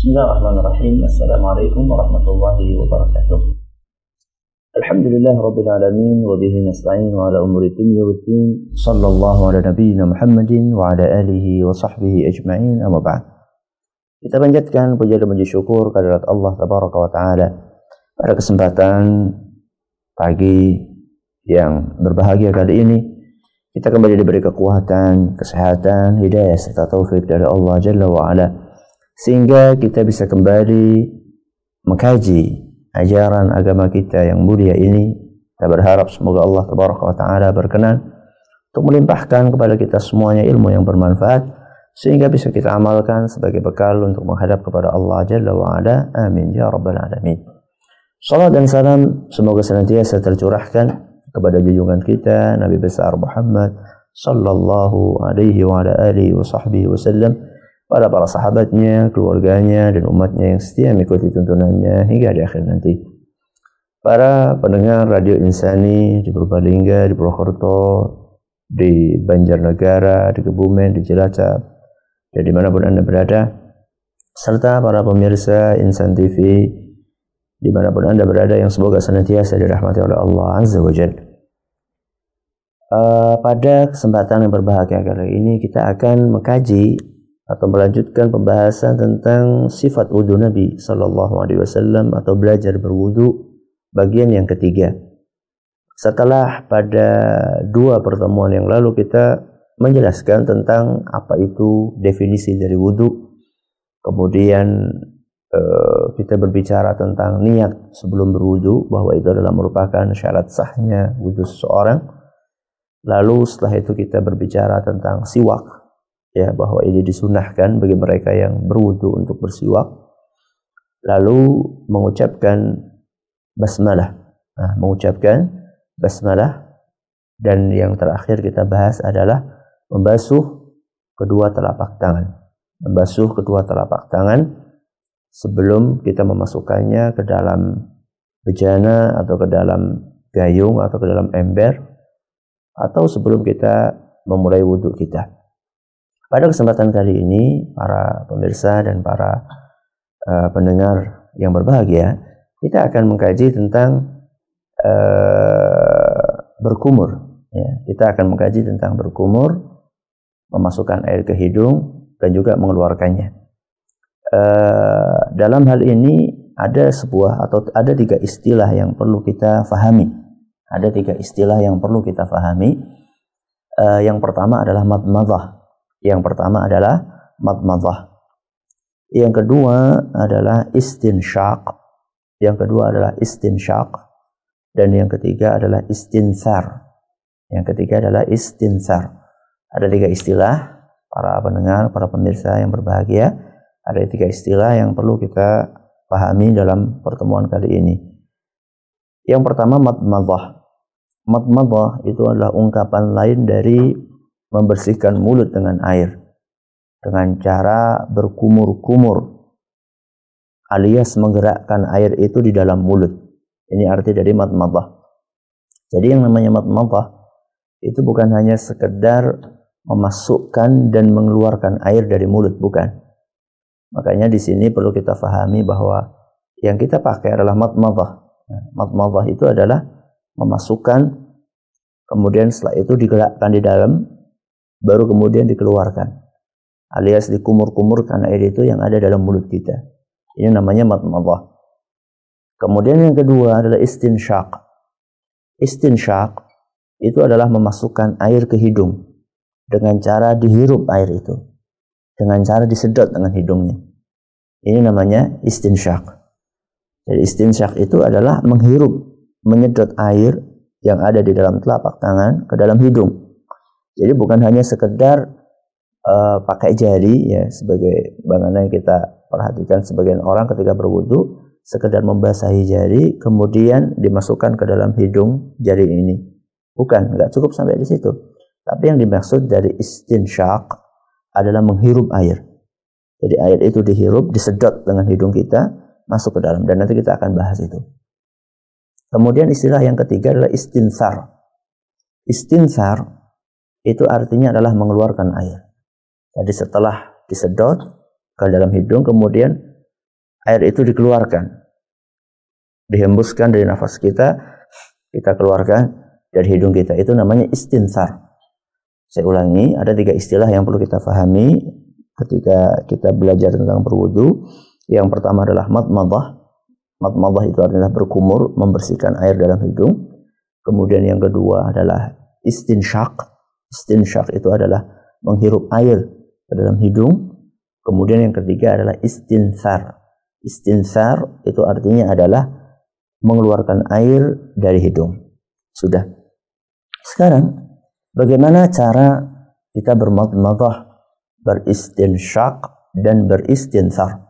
Bismillahirrahmanirrahim. Assalamualaikum warahmatullahi wabarakatuh. Alhamdulillah Rabbil Alamin wa bihi nasta'in wa ala umuri dunya waddin sallallahu ala nabiyyina Muhammadin wa ala alihi wa sahbihi ajma'in amma ba'd Kita panjatkan puja dan puji syukur kehadirat Allah tabaraka wa taala pada kesempatan pagi yang berbahagia kali ini kita kembali diberi kekuatan, kesehatan, hidayah serta taufik dari Allah Jalla wa ala sehingga kita bisa kembali mengkaji ajaran agama kita yang mulia ini. Kita berharap semoga Allah wa Ta'ala berkenan untuk melimpahkan kepada kita semuanya ilmu yang bermanfaat sehingga bisa kita amalkan sebagai bekal untuk menghadap kepada Allah Jalla wa Ala. Amin ya rabbal alamin. Salam dan salam semoga senantiasa tercurahkan kepada junjungan kita Nabi besar Muhammad sallallahu alaihi wa ala alihi wa sahbihi wasallam pada para sahabatnya, keluarganya dan umatnya yang setia mengikuti tuntunannya hingga di akhir nanti. Para pendengar Radio Insani di Purbalingga, di Purwokerto, di Banjarnegara, di Kebumen, di Cilacap, dan di mana pun Anda berada, serta para pemirsa Insan TV di mana pun Anda berada yang semoga senantiasa dirahmati oleh Allah Azza wa Jal. Uh, pada kesempatan yang berbahagia kali ini kita akan mengkaji atau melanjutkan pembahasan tentang sifat wudhu Nabi Sallallahu Alaihi Wasallam atau belajar berwudhu bagian yang ketiga. Setelah pada dua pertemuan yang lalu kita menjelaskan tentang apa itu definisi dari wudhu. Kemudian uh, kita berbicara tentang niat sebelum berwudhu bahwa itu adalah merupakan syarat sahnya wudhu seseorang. Lalu setelah itu kita berbicara tentang siwak ya bahwa ini disunahkan bagi mereka yang berwudhu untuk bersiwak. Lalu mengucapkan basmalah. Nah, mengucapkan basmalah dan yang terakhir kita bahas adalah membasuh kedua telapak tangan. Membasuh kedua telapak tangan sebelum kita memasukkannya ke dalam bejana atau ke dalam gayung atau ke dalam ember atau sebelum kita memulai wudhu kita. Pada kesempatan kali ini, para pemirsa dan para uh, pendengar yang berbahagia, kita akan mengkaji tentang uh, berkumur. Ya, kita akan mengkaji tentang berkumur memasukkan air ke hidung dan juga mengeluarkannya. Uh, dalam hal ini ada sebuah atau ada tiga istilah yang perlu kita fahami. Ada tiga istilah yang perlu kita fahami. Uh, yang pertama adalah madmadah. Yang pertama adalah madmadah. Yang kedua adalah istinsyaq. Yang kedua adalah istinsyaq. Dan yang ketiga adalah istinsar. Yang ketiga adalah istinsar. Ada tiga istilah para pendengar, para pemirsa yang berbahagia. Ada tiga istilah yang perlu kita pahami dalam pertemuan kali ini. Yang pertama madmadah. Madmadah itu adalah ungkapan lain dari membersihkan mulut dengan air dengan cara berkumur-kumur alias menggerakkan air itu di dalam mulut. Ini arti dari madmadah. Jadi yang namanya madmadah itu bukan hanya sekedar memasukkan dan mengeluarkan air dari mulut, bukan. Makanya di sini perlu kita fahami bahwa yang kita pakai adalah matmadah. Nah, matmadah itu adalah memasukkan, kemudian setelah itu digerakkan di dalam, baru kemudian dikeluarkan. Alias dikumur-kumurkan air itu yang ada dalam mulut kita. Ini namanya matmadah. Kemudian yang kedua adalah istinsyaq. Istinsyaq itu adalah memasukkan air ke hidung dengan cara dihirup air itu. Dengan cara disedot dengan hidungnya. Ini namanya istinsyak. Jadi istinsyak itu adalah menghirup, menyedot air yang ada di dalam telapak tangan ke dalam hidung. Jadi bukan hanya sekedar uh, pakai jari ya sebagai bagaimana yang kita perhatikan sebagian orang ketika berwudu sekedar membasahi jari kemudian dimasukkan ke dalam hidung jari ini. Bukan, nggak cukup sampai di situ. Tapi yang dimaksud dari istinsyaq adalah menghirup air. Jadi air itu dihirup, disedot dengan hidung kita, masuk ke dalam. Dan nanti kita akan bahas itu. Kemudian istilah yang ketiga adalah istinsar. Istinsar itu artinya adalah mengeluarkan air. Jadi setelah disedot ke dalam hidung, kemudian air itu dikeluarkan. Dihembuskan dari nafas kita, kita keluarkan dari hidung kita. Itu namanya istinsar. Saya ulangi, ada tiga istilah yang perlu kita fahami ketika kita belajar tentang berwudu. Yang pertama adalah matmadah. Matmadah itu adalah berkumur, membersihkan air dalam hidung. Kemudian yang kedua adalah istinsyak. Istinsyak itu adalah menghirup air ke dalam hidung. Kemudian yang ketiga adalah istinsar. Istinsar itu artinya adalah mengeluarkan air dari hidung. Sudah. Sekarang Bagaimana cara kita bermadmadah, beristinsyak dan beristinsar?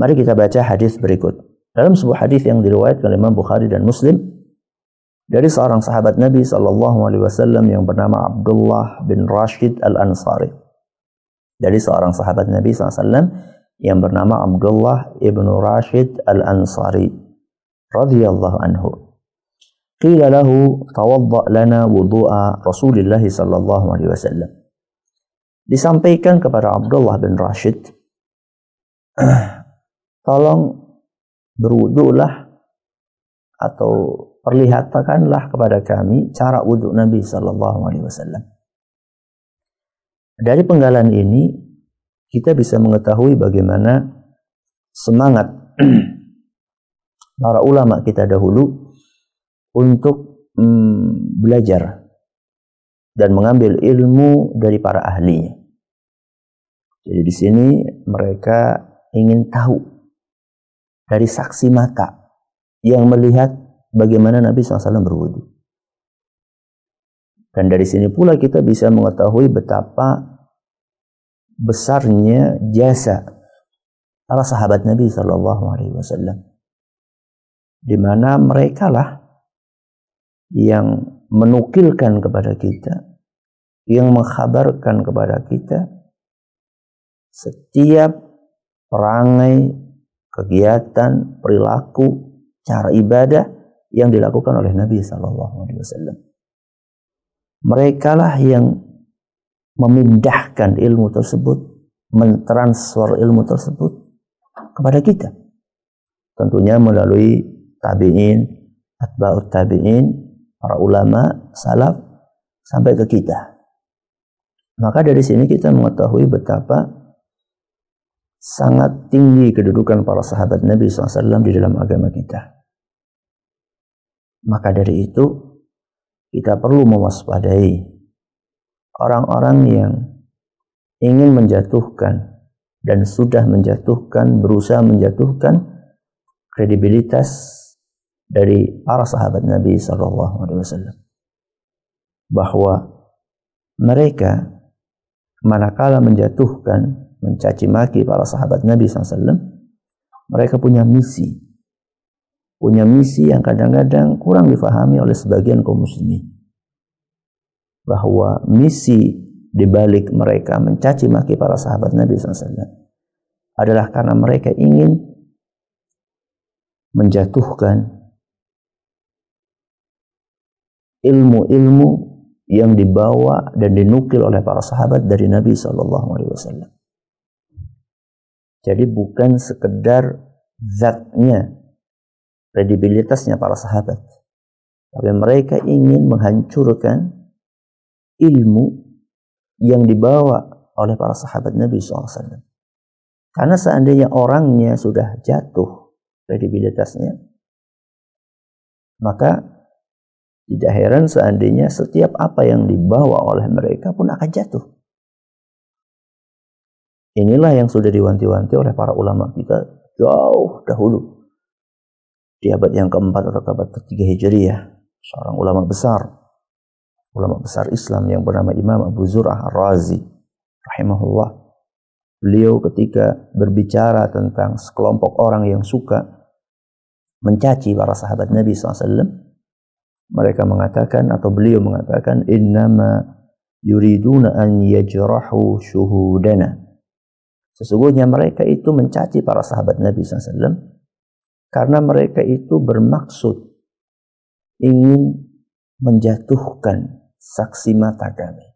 Mari kita baca hadis berikut. Dalam sebuah hadis yang diriwayatkan oleh Imam Bukhari dan Muslim dari seorang sahabat Nabi sallallahu alaihi wasallam yang bernama Abdullah bin Rashid Al-Ansari. Dari seorang sahabat Nabi SAW yang bernama Abdullah ibn Rashid Al-Ansari radhiyallahu anhu. Qila lahu tawadda lana wudu'a Rasulullah sallallahu alaihi wasallam. Disampaikan kepada Abdullah bin Rashid, tolong berwudulah atau perlihatkanlah kepada kami cara wudhu Nabi sallallahu alaihi wasallam. Dari penggalan ini kita bisa mengetahui bagaimana semangat para ulama kita dahulu untuk mm, belajar dan mengambil ilmu dari para ahlinya. Jadi di sini mereka ingin tahu dari saksi mata yang melihat bagaimana Nabi SAW berwudu. Dan dari sini pula kita bisa mengetahui betapa besarnya jasa para sahabat Nabi Shallallahu Alaihi Wasallam, di mana mereka lah yang menukilkan kepada kita, yang mengkhabarkan kepada kita setiap perangai, kegiatan, perilaku, cara ibadah yang dilakukan oleh Nabi Sallallahu Alaihi Wasallam. Mereka lah yang memindahkan ilmu tersebut, mentransfer ilmu tersebut kepada kita. Tentunya melalui tabi'in, atba'ut tabi'in, para ulama salaf sampai ke kita. Maka dari sini kita mengetahui betapa sangat tinggi kedudukan para sahabat Nabi SAW di dalam agama kita. Maka dari itu kita perlu mewaspadai orang-orang yang ingin menjatuhkan dan sudah menjatuhkan, berusaha menjatuhkan kredibilitas dari para sahabat Nabi Shallallahu Alaihi Wasallam. Bahwa mereka manakala menjatuhkan, mencaci maki para sahabat Nabi SAW, mereka punya misi, punya misi yang kadang-kadang kurang difahami oleh sebagian kaum muslimin. Bahwa misi di balik mereka mencaci maki para sahabat Nabi SAW adalah karena mereka ingin menjatuhkan ilmu-ilmu yang dibawa dan dinukil oleh para sahabat dari Nabi Wasallam. Jadi bukan sekedar zatnya, kredibilitasnya para sahabat, tapi mereka ingin menghancurkan ilmu yang dibawa oleh para sahabat Nabi SAW. Karena seandainya orangnya sudah jatuh kredibilitasnya, maka tidak heran seandainya setiap apa yang dibawa oleh mereka pun akan jatuh. Inilah yang sudah diwanti-wanti oleh para ulama kita jauh dahulu. Di abad yang keempat atau abad ketiga Hijriah, seorang ulama besar, ulama besar Islam yang bernama Imam Abu Zur'ah Ar-Razi, rahimahullah. Beliau ketika berbicara tentang sekelompok orang yang suka mencaci para sahabat Nabi SAW, mereka mengatakan atau beliau mengatakan innama yuriduna an yajrahu syuhudana sesungguhnya mereka itu mencaci para sahabat Nabi SAW karena mereka itu bermaksud ingin menjatuhkan saksi mata kami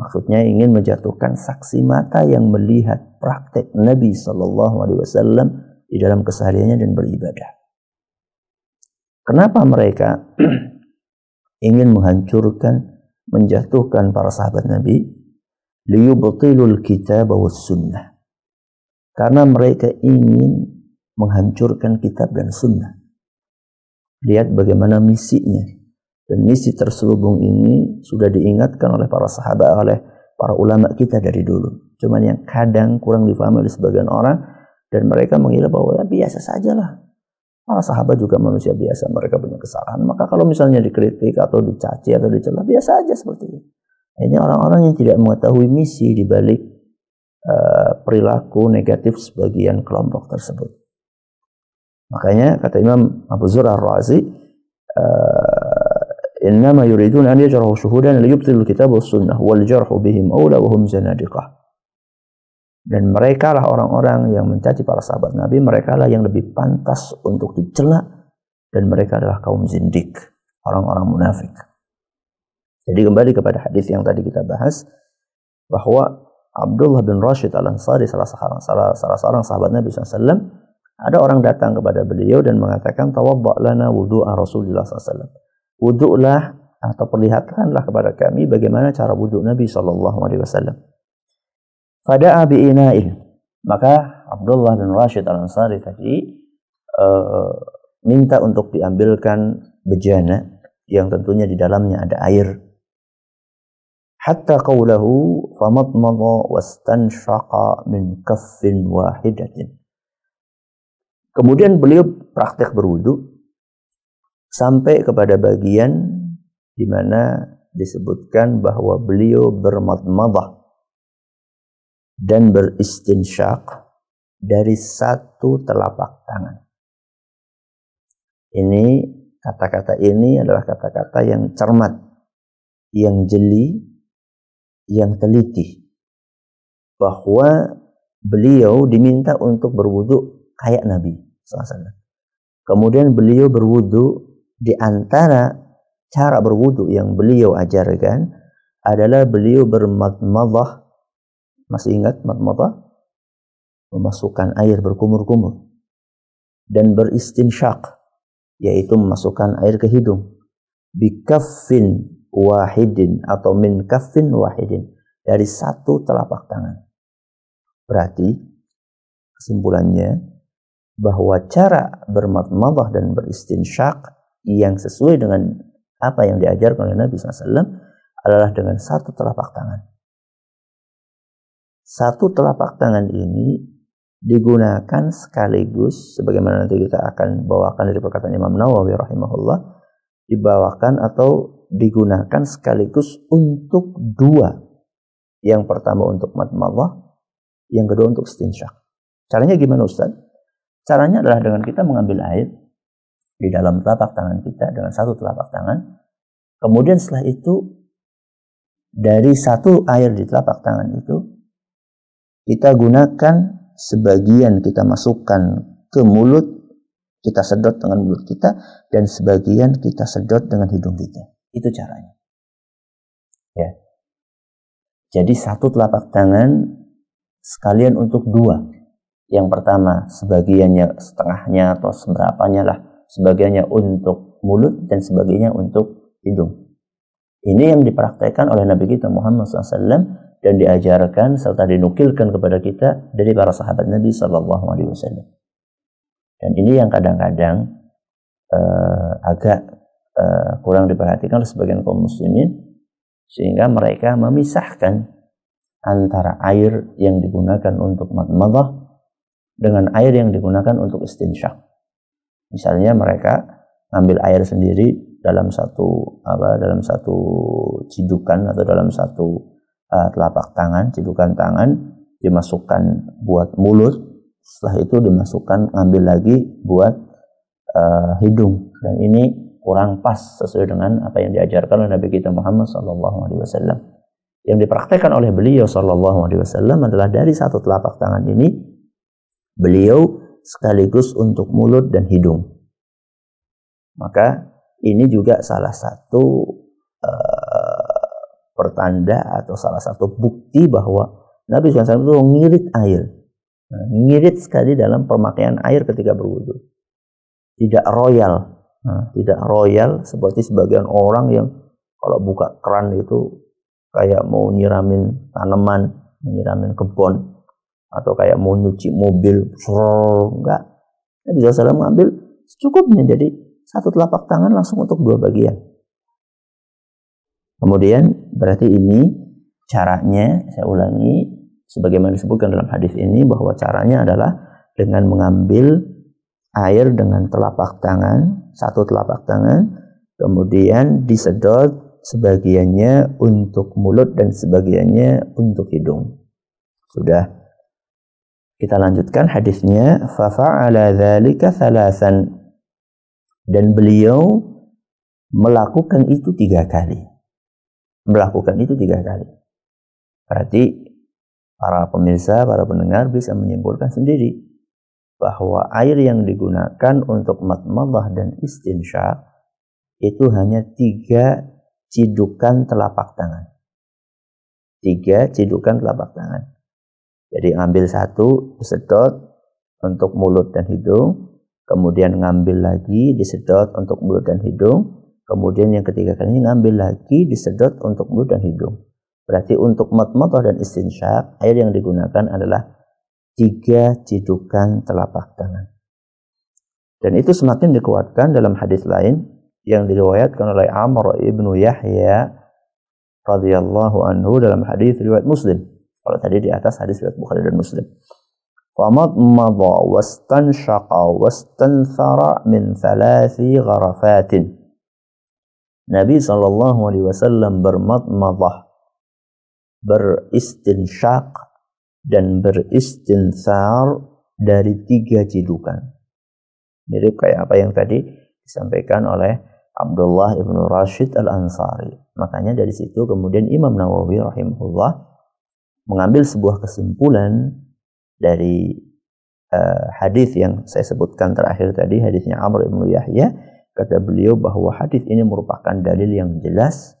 Maksudnya ingin menjatuhkan saksi mata yang melihat praktek Nabi Shallallahu Alaihi Wasallam di dalam kesehariannya dan beribadah. Kenapa mereka ingin menghancurkan, menjatuhkan para sahabat Nabi? Liyubtilul kitab wa sunnah. Karena mereka ingin menghancurkan kitab dan sunnah. Lihat bagaimana misinya. Dan misi terselubung ini sudah diingatkan oleh para sahabat, oleh para ulama kita dari dulu. Cuman yang kadang kurang difahami oleh sebagian orang, dan mereka mengira bahwa ya, biasa sajalah. Para sahabat juga manusia biasa, mereka punya kesalahan. Maka kalau misalnya dikritik atau dicaci atau dicela, biasa aja seperti itu. Ini orang-orang yang tidak mengetahui misi di balik uh, perilaku negatif sebagian kelompok tersebut. Makanya kata Imam Abu Zur Ar-Razi, uh, "Innama yuridun an yajrahu syuhudan liyubtilu kitab was sunnah wal jarhu bihim awla wa hum zanadiqah." Dan mereka lah orang-orang yang mencaci para sahabat Nabi, mereka lah yang lebih pantas untuk dicela dan mereka adalah kaum zindik, orang-orang munafik. Jadi kembali kepada hadis yang tadi kita bahas bahwa Abdullah bin Rashid al-Ansari salah seorang salah, salah seorang sahabat Nabi SAW ada orang datang kepada beliau dan mengatakan tawadda lana wudu'a Rasulullah SAW. Wudu'lah atau perlihatkanlah kepada kami bagaimana cara wudhu Nabi sallallahu alaihi wasallam. Maka Abdullah bin Rashid Al-Ansari tadi uh, minta untuk diambilkan bejana yang tentunya di dalamnya ada air. Hatta qawlahu famadmada wastanshaqa min kaffin wahidatin. Kemudian beliau praktek berwudu sampai kepada bagian di mana disebutkan bahwa beliau bermadmadah dan beristinsyak dari satu telapak tangan. Ini kata-kata ini adalah kata-kata yang cermat, yang jeli, yang teliti. Bahwa beliau diminta untuk berwudu kayak Nabi SAW. Kemudian beliau berwudu di antara cara berwudu yang beliau ajarkan adalah beliau bermadmadah. Masih ingat madmadah? Memasukkan air berkumur-kumur. Dan beristinsyak, yaitu memasukkan air ke hidung. Bikaffin wahidin atau min kaffin wahidin. Dari satu telapak tangan. Berarti kesimpulannya bahwa cara bermadmadah dan beristinsyak yang sesuai dengan apa yang diajarkan oleh Nabi SAW adalah dengan satu telapak tangan. Satu telapak tangan ini digunakan sekaligus sebagaimana nanti kita akan bawakan dari perkataan Imam Nawawi rahimahullah dibawakan atau digunakan sekaligus untuk dua. Yang pertama untuk madmadah, yang kedua untuk istinsyak. Caranya gimana Ustaz? Caranya adalah dengan kita mengambil air di dalam telapak tangan kita dengan satu telapak tangan. Kemudian setelah itu dari satu air di telapak tangan itu kita gunakan sebagian kita masukkan ke mulut kita sedot dengan mulut kita dan sebagian kita sedot dengan hidung kita. Itu caranya. Ya. Jadi satu telapak tangan sekalian untuk dua. Yang pertama, sebagiannya setengahnya atau seberapanya lah, sebagiannya untuk mulut dan sebagainya untuk hidung. Ini yang dipraktekkan oleh Nabi kita Muhammad SAW dan diajarkan serta dinukilkan kepada kita dari para sahabat Nabi Sallallahu Alaihi Wasallam. Dan ini yang kadang-kadang uh, agak uh, kurang diperhatikan oleh sebagian kaum muslimin sehingga mereka memisahkan antara air yang digunakan untuk madmadah dengan air yang digunakan untuk istinsyak. Misalnya mereka ambil air sendiri dalam satu apa dalam satu cidukan atau dalam satu uh, telapak tangan, cidukan tangan dimasukkan buat mulut, setelah itu dimasukkan ambil lagi buat uh, hidung dan ini kurang pas sesuai dengan apa yang diajarkan oleh Nabi kita Muhammad sallallahu alaihi wasallam. Yang dipraktekkan oleh beliau sallallahu alaihi wasallam adalah dari satu telapak tangan ini beliau sekaligus untuk mulut dan hidung. Maka ini juga salah satu uh, pertanda atau salah satu bukti bahwa Nabi SAW itu ngirit air. Nah, ngirit sekali dalam pemakaian air ketika berwudu. Tidak royal. Nah, tidak royal seperti sebagian orang yang kalau buka keran itu kayak mau nyiramin tanaman, nyiramin kebun atau kayak mau nyuci mobil, enggak. Nabi SAW mengambil secukupnya jadi satu telapak tangan langsung untuk dua bagian. Kemudian berarti ini caranya saya ulangi sebagaimana disebutkan dalam hadis ini bahwa caranya adalah dengan mengambil air dengan telapak tangan, satu telapak tangan, kemudian disedot sebagiannya untuk mulut dan sebagiannya untuk hidung. Sudah kita lanjutkan hadisnya fa fa'ala dzalika thalathan dan beliau melakukan itu tiga kali melakukan itu tiga kali. Berarti para pemirsa, para pendengar bisa menyimpulkan sendiri bahwa air yang digunakan untuk matmadah dan istinsyak itu hanya tiga cidukan telapak tangan. Tiga cidukan telapak tangan. Jadi ambil satu, disedot untuk mulut dan hidung, kemudian ngambil lagi, disedot untuk mulut dan hidung, Kemudian yang ketiga kalinya ngambil lagi disedot untuk mulut dan hidung. Berarti untuk matmatah dan istinsyak, air yang digunakan adalah tiga cidukan telapak tangan. Dan itu semakin dikuatkan dalam hadis lain yang diriwayatkan oleh Amr ibnu Yahya radhiyallahu anhu dalam hadis riwayat Muslim. Kalau tadi di atas hadis riwayat Bukhari dan Muslim. فَمَضْمَضَ وَاسْتَنْشَقَ وَاسْتَنْثَرَ مِنْ ثَلَاثِ غَرَفَاتٍ Nabi Shallallahu Alaihi Wasallam bermatmadah, beristinsyak dan beristinsar dari tiga cidukan. Mirip kayak apa yang tadi disampaikan oleh Abdullah ibnu Rashid al Ansari. Makanya dari situ kemudian Imam Nawawi rahimahullah mengambil sebuah kesimpulan dari uh, hadis yang saya sebutkan terakhir tadi hadisnya Amr ibnu Yahya Kata beliau bahwa hadis ini merupakan dalil yang jelas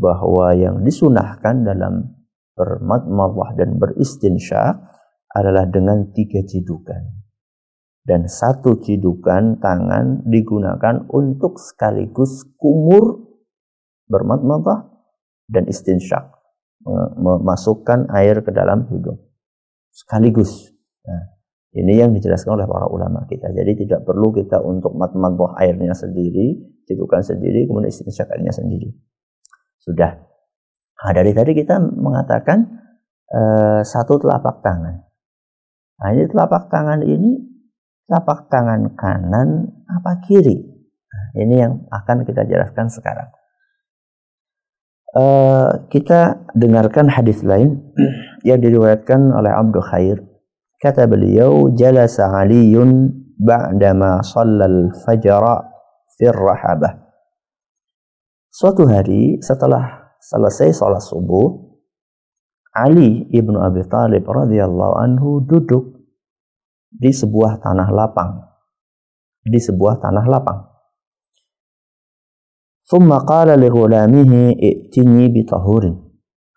bahwa yang disunahkan dalam bermadmadah dan beristinsya adalah dengan tiga cidukan. Dan satu cidukan tangan digunakan untuk sekaligus kumur bermadmadah dan istinsyak. Memasukkan air ke dalam hidung. Sekaligus. Nah, ini yang dijelaskan oleh para ulama kita. Jadi tidak perlu kita untuk mat-matboh airnya sendiri, cidukan sendiri, kemudian istinsyak airnya sendiri. Sudah. Nah, dari tadi kita mengatakan uh, satu telapak tangan. Nah, ini telapak tangan ini telapak tangan kanan apa kiri? Nah, ini yang akan kita jelaskan sekarang. Uh, kita dengarkan hadis lain yang diriwayatkan oleh Abdul Khair Kata beliau, jalasa Aliun ba'dama sallal fajra fir rahabah. Suatu hari setelah selesai salat subuh, Ali ibnu Abi Talib radhiyallahu anhu duduk di sebuah tanah lapang. Di sebuah tanah lapang. Thumma qala li ghulamihi i'tini bi tahurin.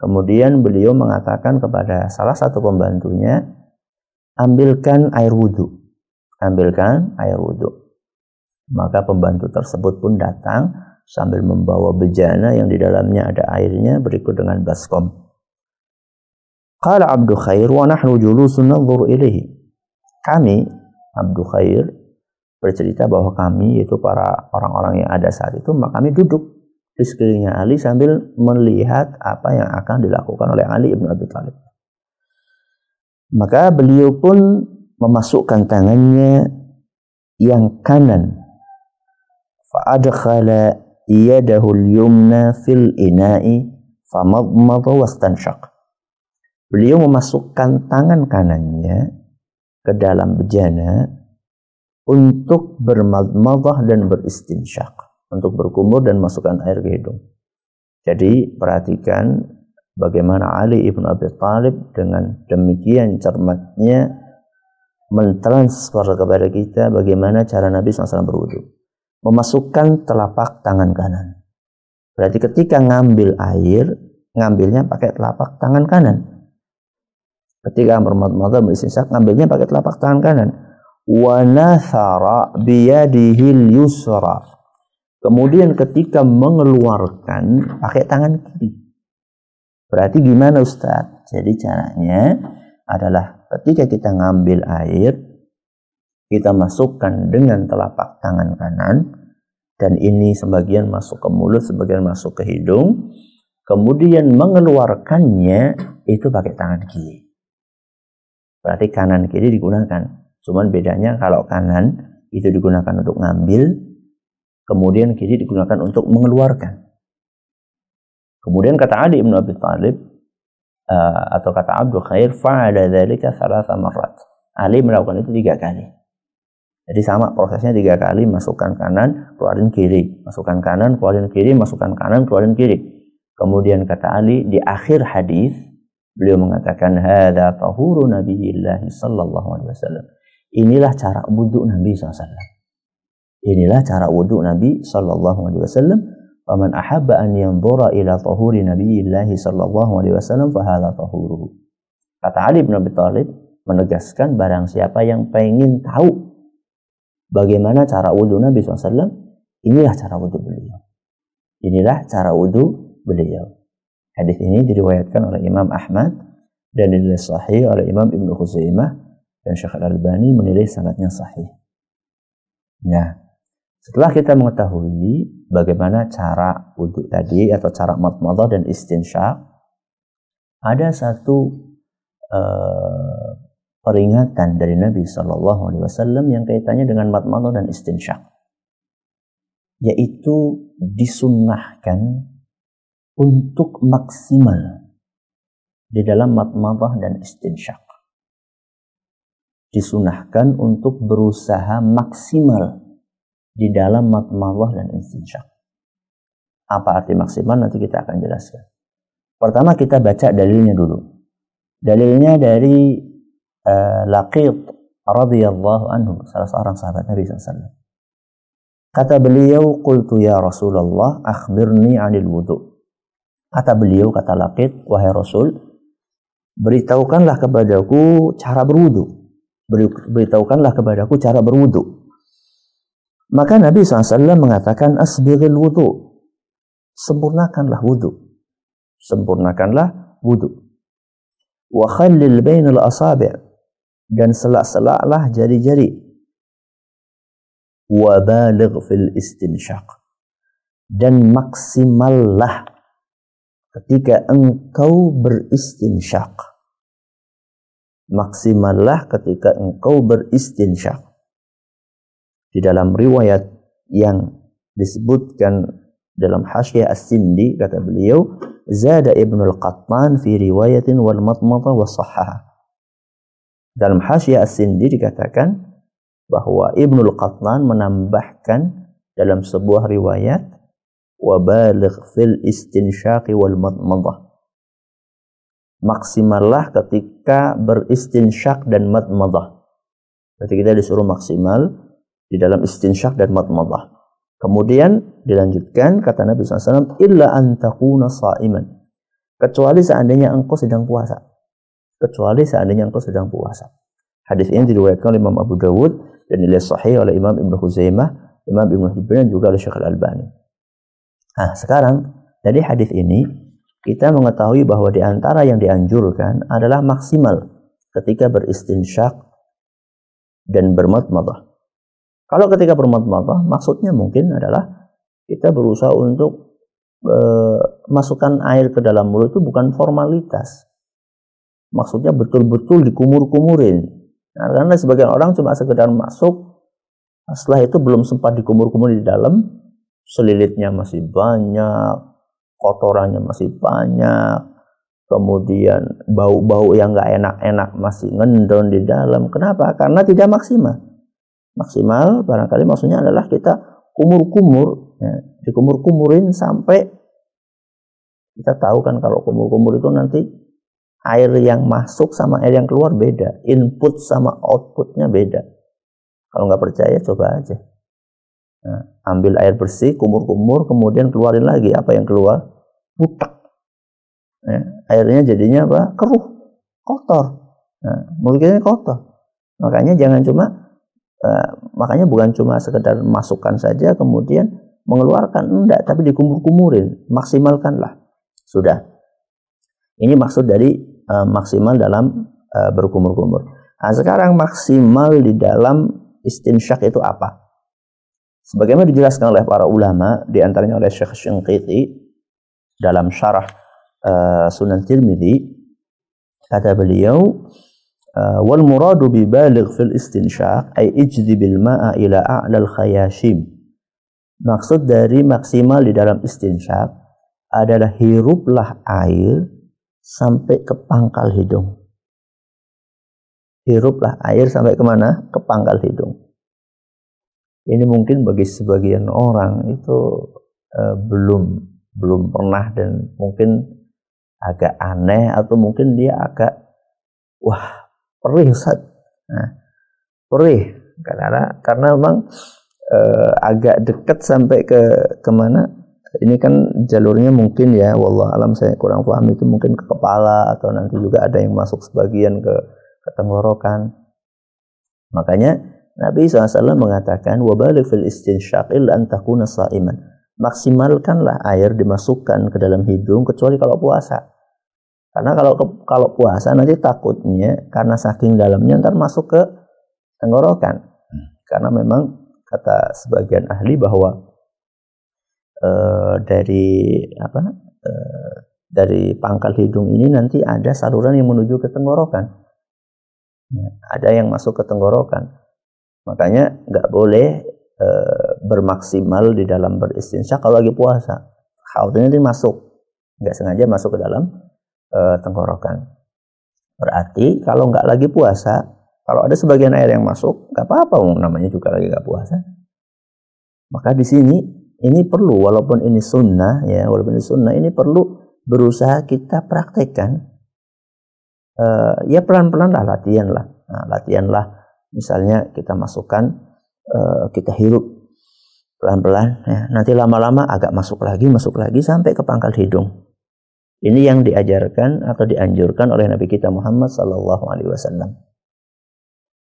Kemudian beliau mengatakan kepada salah satu pembantunya, ambilkan air wudhu. Ambilkan air wudhu. Maka pembantu tersebut pun datang sambil membawa bejana yang di dalamnya ada airnya berikut dengan baskom. Qala Abdul Khair wa nahnu julusun ilaihi. Kami Abdul Khair bercerita bahwa kami yaitu para orang-orang yang ada saat itu maka kami duduk di sekelilingnya Ali sambil melihat apa yang akan dilakukan oleh Ali ibn Abi Thalib. Maka beliau pun memasukkan tangannya yang kanan. Fa'adkhala yadahu al-yumna fil ina'i famadmada wastanshaq. Beliau memasukkan tangan kanannya ke dalam bejana untuk bermadmadah dan beristinsyak. Untuk berkumur dan masukkan air ke hidung. Jadi perhatikan bagaimana Ali ibn Abi Thalib dengan demikian cermatnya mentransfer kepada kita bagaimana cara Nabi SAW berwudu. Memasukkan telapak tangan kanan. Berarti ketika ngambil air, ngambilnya pakai telapak tangan kanan. Ketika bermadmadah beristinsyak ngambilnya pakai telapak tangan kanan. Wa nathara. Kemudian ketika mengeluarkan pakai tangan kiri. Berarti gimana Ustaz? Jadi caranya adalah ketika kita ngambil air, kita masukkan dengan telapak tangan kanan, dan ini sebagian masuk ke mulut, sebagian masuk ke hidung, kemudian mengeluarkannya itu pakai tangan kiri. Berarti kanan kiri digunakan. Cuman bedanya kalau kanan itu digunakan untuk ngambil, kemudian kiri digunakan untuk mengeluarkan. Kemudian kata Ali bin Abi Thalib uh, atau kata Abdul Khair fa'ala dzalika thalatha marrat. Ali melakukan itu tiga kali. Jadi sama prosesnya tiga kali masukkan kanan, keluarin kiri, masukkan kanan, keluarin kiri, masukkan kanan, keluarin kiri. Kemudian kata Ali di akhir hadis Beliau mengatakan hada tahuru Nabiillah sallallahu alaihi wasallam. Inilah cara wudhu Nabi SAW. Inilah cara wudhu Nabi wasallam. Faman ahabba an yanzura ila tahuri Nabiillah sallallahu alaihi wasallam fahada tahuruhu. Kata Ali bin Abi Thalib menegaskan barang siapa yang pengen tahu bagaimana cara wudhu Nabi SAW, inilah cara wudhu beliau. Inilah cara wudhu beliau. Hadis ini diriwayatkan oleh Imam Ahmad dan dinilai sahih oleh Imam Ibnu Khuzaimah dan Syekh Al-Albani menilai sangatnya sahih. Nah, setelah kita mengetahui bagaimana cara wudhu tadi atau cara matmadah dan istinsyak, ada satu uh, peringatan dari Nabi Shallallahu Alaihi Wasallam yang kaitannya dengan matmadah dan istinsyak, yaitu disunnahkan untuk maksimal di dalam matmadah dan istinsyak. Disunahkan untuk berusaha maksimal di dalam matmadah dan istinsyak. Apa arti maksimal nanti kita akan jelaskan. Pertama kita baca dalilnya dulu. Dalilnya dari uh, Laqit radhiyallahu anhu, salah seorang sahabat Nabi SAW. Kata beliau, "Qultu ya Rasulullah, akhbirni 'anil wudu'." Kata beliau, kata Lakit, wahai Rasul, beritahukanlah kepadaku cara berwudu. Beritahukanlah kepadaku cara berwudu. Maka Nabi SAW mengatakan, asbiril wudu. Sempurnakanlah wudu. Sempurnakanlah wudu. Wa khallil bainal asabi' dan selak-selaklah jari-jari. Wa baligh fil istinsyaq. Dan maksimallah ketika engkau beristinsyak. Maksimallah ketika engkau beristinsyak. Di dalam riwayat yang disebutkan dalam hasyiah as-sindi kata beliau zada ibnu al-qattan fi riwayatin wal matmata wa sahhaha dalam hasyiah as-sindi dikatakan bahwa ibnu al-qattan menambahkan dalam sebuah riwayat wabaligh fil istinsyaqi wal madmadah. Maksimallah ketika beristinsyak dan madmadah. Berarti kita disuruh maksimal di dalam istinsyak dan madmadah. Kemudian dilanjutkan kata Nabi SAW, illa antakuna sa'iman. Kecuali seandainya engkau sedang puasa. Kecuali seandainya engkau sedang puasa. Hadis ini diriwayatkan oleh Imam Abu Dawud dan nilai sahih oleh Imam Ibnu Huzaimah, Imam Ibnu Hibban juga oleh Syekh Al-Albani. Nah, sekarang dari hadis ini kita mengetahui bahwa di antara yang dianjurkan adalah maksimal ketika beristinsyak dan bermadmadah. Kalau ketika bermadmadah maksudnya mungkin adalah kita berusaha untuk e, masukkan air ke dalam mulut itu bukan formalitas. Maksudnya betul-betul dikumur-kumurin. Nah, karena sebagian orang cuma sekedar masuk, setelah itu belum sempat dikumur-kumur di dalam, selilitnya masih banyak, kotorannya masih banyak, kemudian bau-bau yang nggak enak-enak masih ngendon di dalam. Kenapa? Karena tidak maksimal. Maksimal barangkali maksudnya adalah kita kumur-kumur, ya, dikumur-kumurin sampai kita tahu kan kalau kumur-kumur itu nanti air yang masuk sama air yang keluar beda, input sama outputnya beda. Kalau nggak percaya coba aja. Nah, ambil air bersih, kumur-kumur, kemudian keluarin lagi. Apa yang keluar? Butak. ya, airnya jadinya apa? Keruh. Kotor. Nah, mulut kita kotor. Makanya jangan cuma uh, makanya bukan cuma sekedar masukkan saja kemudian mengeluarkan. Enggak tapi dikumur-kumurin maksimalkanlah. Sudah. Ini maksud dari uh, maksimal dalam uh, berkumur-kumur. Nah sekarang maksimal di dalam istinsyak itu apa? Sebagaimana dijelaskan oleh para ulama di antaranya oleh Syekh Syengkiti dalam syarah uh, Sunan Tirmidzi kata beliau wal muradu bi baligh fil istinsyaq ay ijdibil ma'a ila a'lal khayashim. Maksud dari maksimal di dalam istinsyaq adalah hiruplah air sampai ke pangkal hidung. Hiruplah air sampai ke mana ke pangkal hidung. Ini mungkin bagi sebagian orang itu uh, belum belum pernah dan mungkin agak aneh atau mungkin dia agak wah perih Ustaz. Nah, perih. Karena karena memang eh, agak dekat sampai ke ke mana ini kan jalurnya mungkin ya wallah alam saya kurang paham itu mungkin ke kepala atau nanti juga ada yang masuk sebagian ke, ke tenggorokan. Makanya Nabi SAW mengatakan wabalik fil istinsyaqil antakuna sa'iman maksimalkanlah air dimasukkan ke dalam hidung kecuali kalau puasa karena kalau kalau puasa nanti takutnya karena saking dalamnya ntar masuk ke tenggorokan. Hmm. Karena memang kata sebagian ahli bahwa e, dari apa e, dari pangkal hidung ini nanti ada saluran yang menuju ke tenggorokan. Ya, ada yang masuk ke tenggorokan. Makanya nggak boleh e, bermaksimal di dalam beristinsya kalau lagi puasa. Khawatirnya nanti masuk, nggak sengaja masuk ke dalam e, tenggorokan. Berarti kalau nggak lagi puasa, kalau ada sebagian air yang masuk, nggak apa-apa, namanya juga lagi nggak puasa. Maka di sini ini perlu, walaupun ini sunnah ya, walaupun ini sunnah, ini perlu berusaha kita praktekkan. E, ya pelan-pelan lah latihan lah, nah, latihan lah. Misalnya kita masukkan, e, kita hirup pelan-pelan, ya. nanti lama-lama agak masuk lagi, masuk lagi sampai ke pangkal hidung. Ini yang diajarkan atau dianjurkan oleh Nabi kita Muhammad Sallallahu Alaihi Wasallam.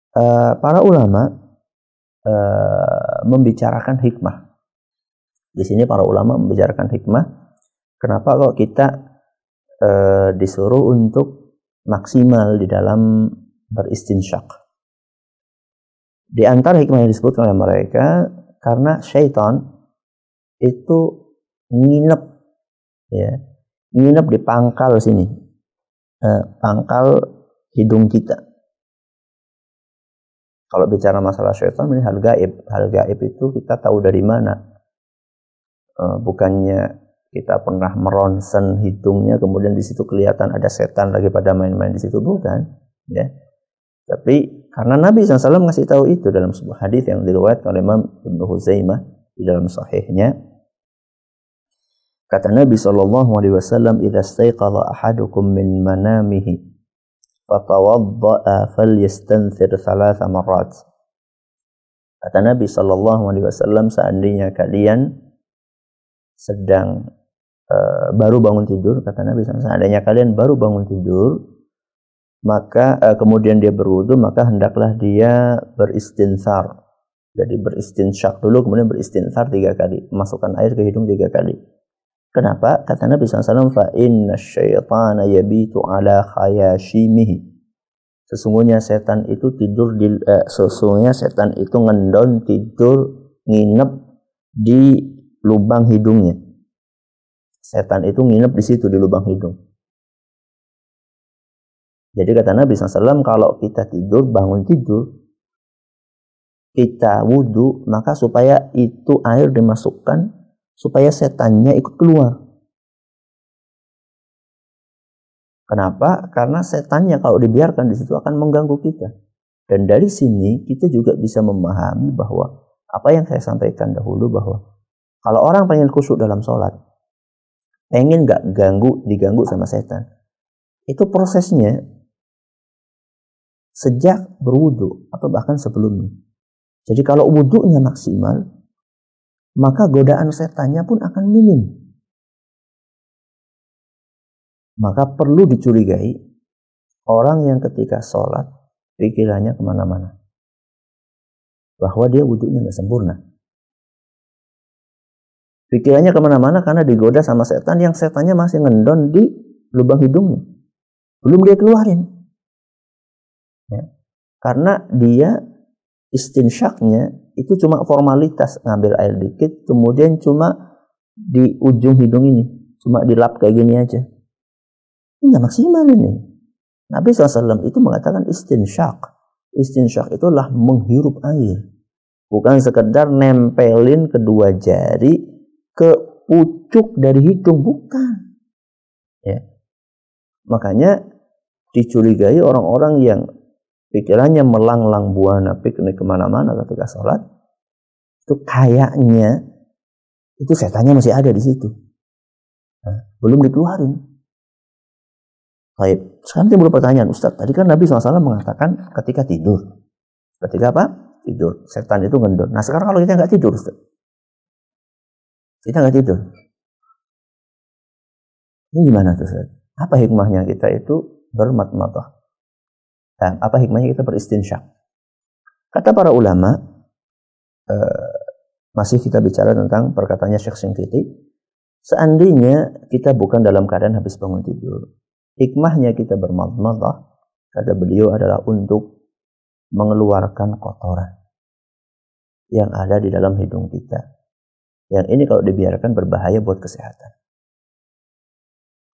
Uh, para ulama uh, membicarakan hikmah. Di sini para ulama membicarakan hikmah. Kenapa kok kita uh, disuruh untuk maksimal di dalam beristinsyak? Di antara hikmah yang disebutkan oleh mereka karena syaitan itu nginep ya nginep di pangkal sini eh, pangkal hidung kita. Kalau bicara masalah syaitan ini hal gaib. Hal gaib itu kita tahu dari mana. Eh, bukannya kita pernah meronsen hidungnya kemudian di situ kelihatan ada setan lagi pada main-main di situ. Bukan ya tapi karena Nabi SAW ngasih tahu itu dalam sebuah hadis yang diriwayatkan oleh Imam Ibnu Huzaimah di dalam sahihnya Kata Nabi sallallahu alaihi wasallam, "Idza staiqadha ahadukum min manamihi fatawadda'a falyastanthir thalatha marrat." Kata Nabi sallallahu alaihi wasallam, seandainya kalian sedang uh, baru bangun tidur, kata Nabi SAW, seandainya kalian baru bangun tidur, maka uh, kemudian dia berwudu, maka hendaklah dia beristinsar. Jadi beristinsyak dulu, kemudian beristinsar tiga kali, masukkan air ke hidung tiga kali. Kenapa? Kata Nabi SAW, fa inna syaitana yabitu ala khayashimihi. Sesungguhnya setan itu tidur di eh, sesungguhnya setan itu ngendon tidur nginep di lubang hidungnya. Setan itu nginep di situ di lubang hidung. Jadi kata Nabi SAW, kalau kita tidur, bangun tidur, kita wudhu, maka supaya itu air dimasukkan supaya setannya ikut keluar. Kenapa? Karena setannya kalau dibiarkan di situ akan mengganggu kita. Dan dari sini kita juga bisa memahami bahwa apa yang saya sampaikan dahulu bahwa kalau orang pengen khusyuk dalam sholat, pengen gak ganggu, diganggu sama setan, itu prosesnya sejak berwudu atau bahkan sebelumnya. Jadi kalau wudhunya maksimal, maka godaan setannya pun akan minim. maka perlu dicurigai orang yang ketika sholat pikirannya ke mana-mana. Bahwa dia wudhunya nggak sempurna. Pikirannya ke mana-mana karena digoda sama setan yang setannya masih ngendon di lubang hidungnya. Belum dia keluarin. Ya. Karena dia istinsyaknya itu cuma formalitas. Ngambil air dikit kemudian cuma di ujung hidung ini. Cuma dilap kayak gini aja. Ini maksimal ini. Nabi SAW itu mengatakan istinsyak. Istinsyak itulah menghirup air. Bukan sekedar nempelin kedua jari ke pucuk dari hidung. Bukan. Ya. Makanya dicurigai orang-orang yang pikirannya melanglang buana piknik ke mana-mana ketika sholat itu kayaknya itu setannya masih ada di situ nah, belum dikeluarin Baik, sekarang timbul pertanyaan Ustaz, tadi kan Nabi SAW mengatakan ketika tidur. Ketika apa? Tidur. Setan itu ngendor. Nah sekarang kalau kita nggak tidur Ustaz. Kita nggak tidur. Ini gimana tuh Ustaz? Apa hikmahnya kita itu bermat-matah? Nah, apa hikmahnya kita beristinsyak? Kata para ulama, eh, masih kita bicara tentang perkataannya Syekh Singkiti, seandainya kita bukan dalam keadaan habis bangun tidur, Hikmahnya kita bermadmadah kata beliau adalah untuk mengeluarkan kotoran yang ada di dalam hidung kita. Yang ini kalau dibiarkan berbahaya buat kesehatan.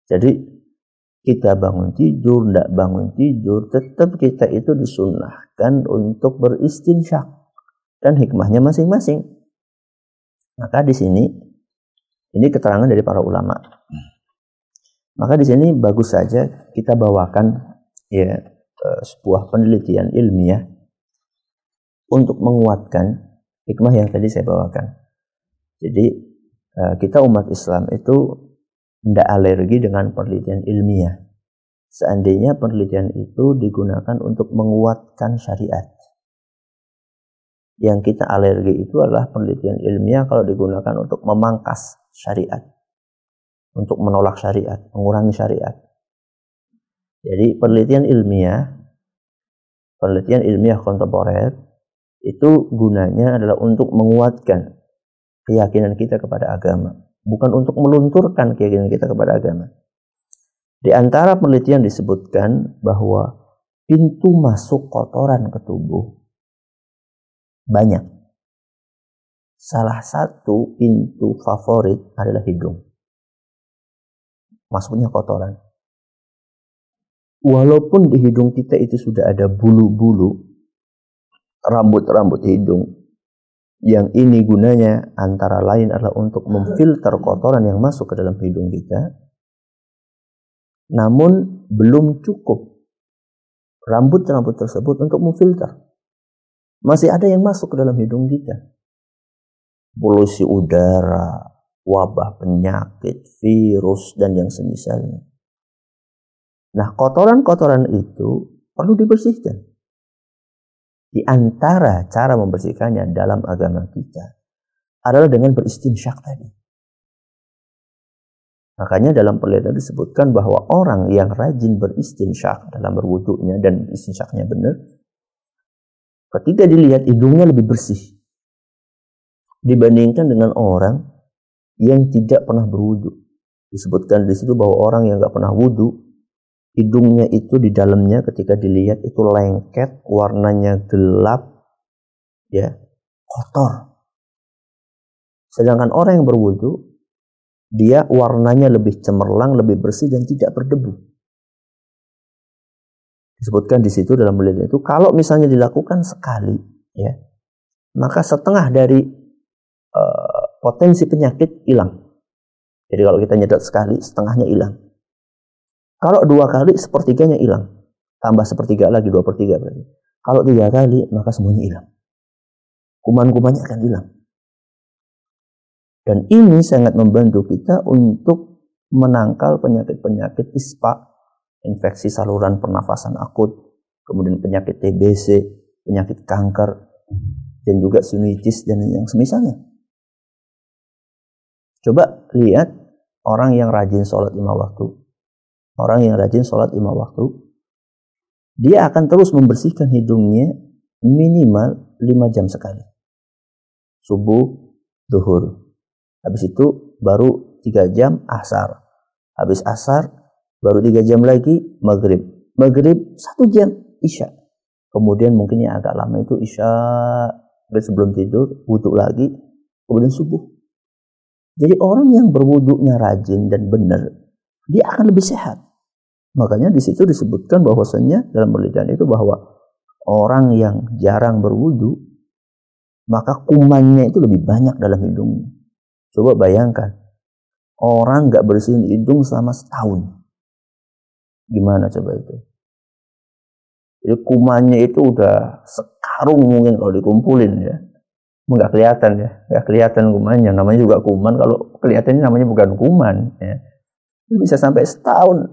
Jadi kita bangun tidur, tidak bangun tidur, tetap kita itu disunahkan untuk beristinsyak. Dan hikmahnya masing-masing. Maka di sini, ini keterangan dari para ulama. Maka di sini bagus saja kita bawakan ya eh, sebuah penelitian ilmiah untuk menguatkan hikmah yang tadi saya bawakan. Jadi eh, kita umat Islam itu tidak alergi dengan penelitian ilmiah. Seandainya penelitian itu digunakan untuk menguatkan syariat. Yang kita alergi itu adalah penelitian ilmiah kalau digunakan untuk memangkas syariat untuk menolak syariat, mengurangi syariat. Jadi penelitian ilmiah, penelitian ilmiah kontemporer itu gunanya adalah untuk menguatkan keyakinan kita kepada agama, bukan untuk melunturkan keyakinan kita kepada agama. Di antara penelitian disebutkan bahwa pintu masuk kotoran ke tubuh banyak. Salah satu pintu favorit adalah hidung masuknya kotoran. Walaupun di hidung kita itu sudah ada bulu-bulu, rambut-rambut hidung, yang ini gunanya antara lain adalah untuk memfilter kotoran yang masuk ke dalam hidung kita, namun belum cukup rambut-rambut tersebut untuk memfilter. Masih ada yang masuk ke dalam hidung kita. Polusi udara, wabah penyakit, virus, dan yang semisalnya. Nah, kotoran-kotoran itu perlu dibersihkan. Di antara cara membersihkannya dalam agama kita adalah dengan beristinsyak tadi. Makanya dalam penelitian disebutkan bahwa orang yang rajin beristinsyak dalam berwuduknya dan istinsyaknya benar, ketika dilihat hidungnya lebih bersih dibandingkan dengan orang yang tidak pernah berwudu. Disebutkan di situ bahwa orang yang nggak pernah wudu, hidungnya itu di dalamnya ketika dilihat itu lengket, warnanya gelap, ya kotor. Sedangkan orang yang berwudu, dia warnanya lebih cemerlang, lebih bersih dan tidak berdebu. Disebutkan di situ dalam penelitian itu, kalau misalnya dilakukan sekali, ya, maka setengah dari uh, potensi penyakit hilang. Jadi kalau kita nyedot sekali, setengahnya hilang. Kalau dua kali, sepertiganya hilang. Tambah sepertiga lagi, dua per tiga berarti. Kalau tiga kali, maka semuanya hilang. Kuman-kumannya akan hilang. Dan ini sangat membantu kita untuk menangkal penyakit-penyakit ispa, infeksi saluran pernafasan akut, kemudian penyakit TBC, penyakit kanker, dan juga sinusitis dan yang semisalnya. Coba lihat orang yang rajin sholat lima waktu. Orang yang rajin sholat lima waktu, dia akan terus membersihkan hidungnya minimal lima jam sekali. Subuh, duhur. Habis itu baru tiga jam asar. Habis asar baru tiga jam lagi maghrib. Maghrib satu jam isya. Kemudian mungkin yang agak lama itu isya sebelum tidur wudhu lagi kemudian subuh. Jadi orang yang berwudhunya rajin dan benar, dia akan lebih sehat. Makanya di situ disebutkan bahwasanya dalam penelitian itu bahwa orang yang jarang berwudhu, maka kumannya itu lebih banyak dalam hidungnya. Coba bayangkan, orang nggak bersihin hidung selama setahun. Gimana coba itu? Jadi kumannya itu udah sekarung mungkin kalau dikumpulin ya nggak kelihatan ya nggak kelihatan kumannya namanya juga kuman kalau kelihatannya namanya bukan kuman ya bisa sampai setahun.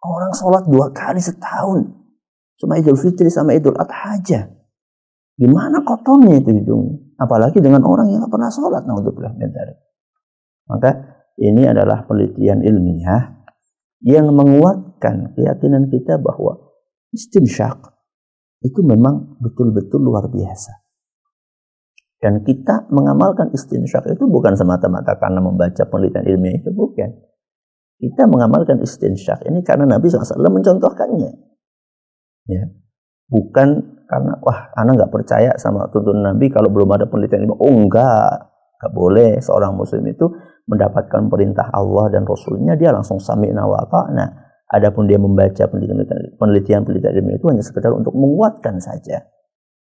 Orang sholat dua kali setahun. Cuma idul fitri sama idul adha aja. Gimana kotornya itu hidung apalagi dengan orang yang pernah sholat naudzubillah maka ini adalah penelitian ilmiah yang menguatkan keyakinan kita bahwa istinsyak itu memang betul-betul luar biasa. Dan kita mengamalkan istinsyak itu bukan semata-mata karena membaca penelitian ilmiah itu, bukan. Kita mengamalkan istinsyak ini karena Nabi SAW mencontohkannya. Ya. Bukan karena, wah, anak nggak percaya sama tuntunan Nabi kalau belum ada penelitian ilmiah. Oh enggak, nggak boleh seorang muslim itu mendapatkan perintah Allah dan Rasulnya, dia langsung sami'na wa Nah, Adapun dia membaca penelitian-penelitian ilmiah itu hanya sekedar untuk menguatkan saja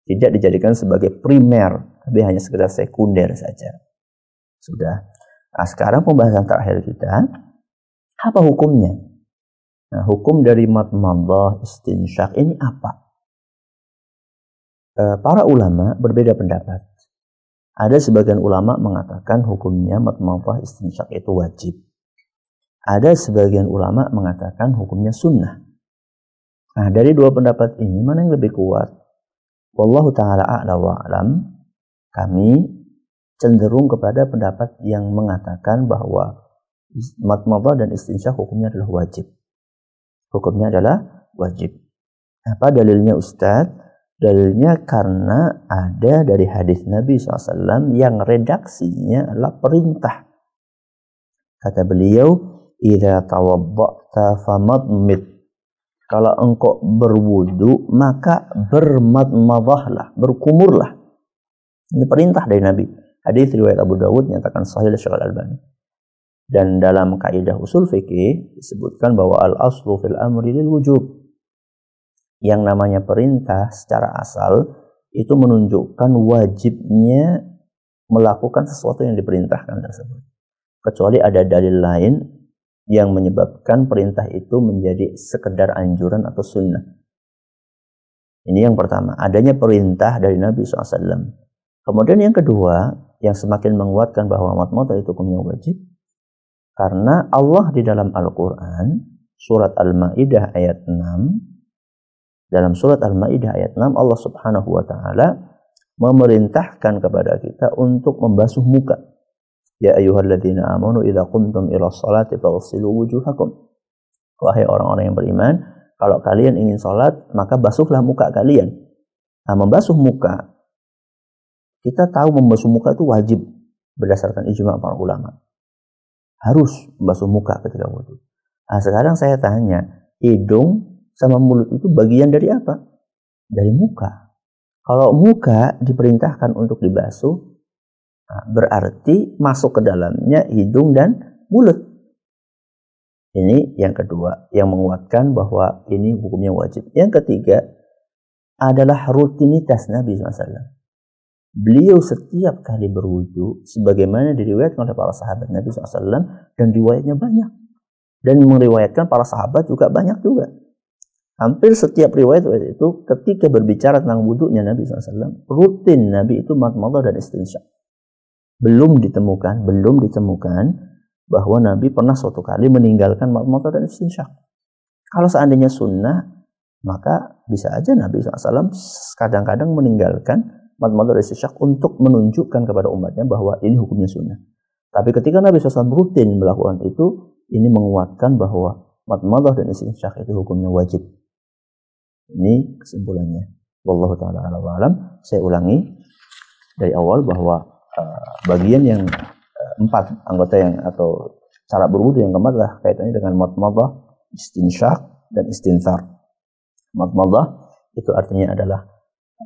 tidak dijadikan sebagai primer, tapi hanya sekedar sekunder saja. Sudah. Nah, sekarang pembahasan terakhir kita, apa hukumnya? Nah, hukum dari matmadah istinsyak ini apa? E, para ulama berbeda pendapat. Ada sebagian ulama mengatakan hukumnya matmadah istinsyak itu wajib. Ada sebagian ulama mengatakan hukumnya sunnah. Nah, dari dua pendapat ini, mana yang lebih kuat? Wallahu taala a'la wa alam. Kami cenderung kepada pendapat yang mengatakan bahwa matmadah dan istinsyak hukumnya adalah wajib. Hukumnya adalah wajib. Apa dalilnya Ustaz? Dalilnya karena ada dari hadis Nabi SAW yang redaksinya adalah perintah. Kata beliau, "Idza tawadda'ta famadmid kalau engkau berwudu, maka bermadmadahlah, berkumurlah. Ini perintah dari Nabi. Hadis riwayat Abu Dawud nyatakan sahih Syekh Al-Albani. Dan dalam kaidah usul fikih disebutkan bahwa al-aslu fil amri lil wujub. Yang namanya perintah secara asal itu menunjukkan wajibnya melakukan sesuatu yang diperintahkan tersebut. Kecuali ada dalil lain yang menyebabkan perintah itu menjadi sekedar anjuran atau sunnah. Ini yang pertama, adanya perintah dari Nabi SAW. Kemudian yang kedua, yang semakin menguatkan bahwa matmata itu hukumnya wajib, karena Allah di dalam Al-Quran, surat Al-Ma'idah ayat 6, dalam surat Al-Ma'idah ayat 6, Allah subhanahu wa ta'ala memerintahkan kepada kita untuk membasuh muka. Ya ayyuhalladzina amanu idza qumtum ila sholati faghsilu wujuhakum. Wahai orang-orang yang beriman, kalau kalian ingin salat, maka basuhlah muka kalian. Nah, membasuh muka kita tahu membasuh muka itu wajib berdasarkan ijma para ulama. Harus membasuh muka ketika wudhu. Nah, sekarang saya tanya, hidung sama mulut itu bagian dari apa? Dari muka. Kalau muka diperintahkan untuk dibasuh, Nah, berarti masuk ke dalamnya hidung dan mulut. Ini yang kedua, yang menguatkan bahwa ini hukumnya wajib. Yang ketiga adalah rutinitas Nabi SAW. Beliau setiap kali berwudu, sebagaimana diriwayatkan oleh para sahabat Nabi SAW, dan riwayatnya banyak. Dan meriwayatkan para sahabat juga banyak juga. Hampir setiap riwayat itu ketika berbicara tentang wudhunya Nabi SAW, rutin Nabi itu matmadah dan istinsyak belum ditemukan, belum ditemukan bahwa Nabi pernah suatu kali meninggalkan motor dan istinsyak. Kalau seandainya sunnah, maka bisa aja Nabi SAW kadang-kadang meninggalkan motor dan istinsyak untuk menunjukkan kepada umatnya bahwa ini hukumnya sunnah. Tapi ketika Nabi SAW rutin melakukan itu, ini menguatkan bahwa Matmadah dan istinsyak itu hukumnya wajib. Ini kesimpulannya. Wallahu taala alam. Saya ulangi dari awal bahwa uh, bagian yang uh, empat anggota yang atau cara berwudu yang keempat adalah kaitannya dengan matmadah, istinsyak dan istinsar. Matmadah itu artinya adalah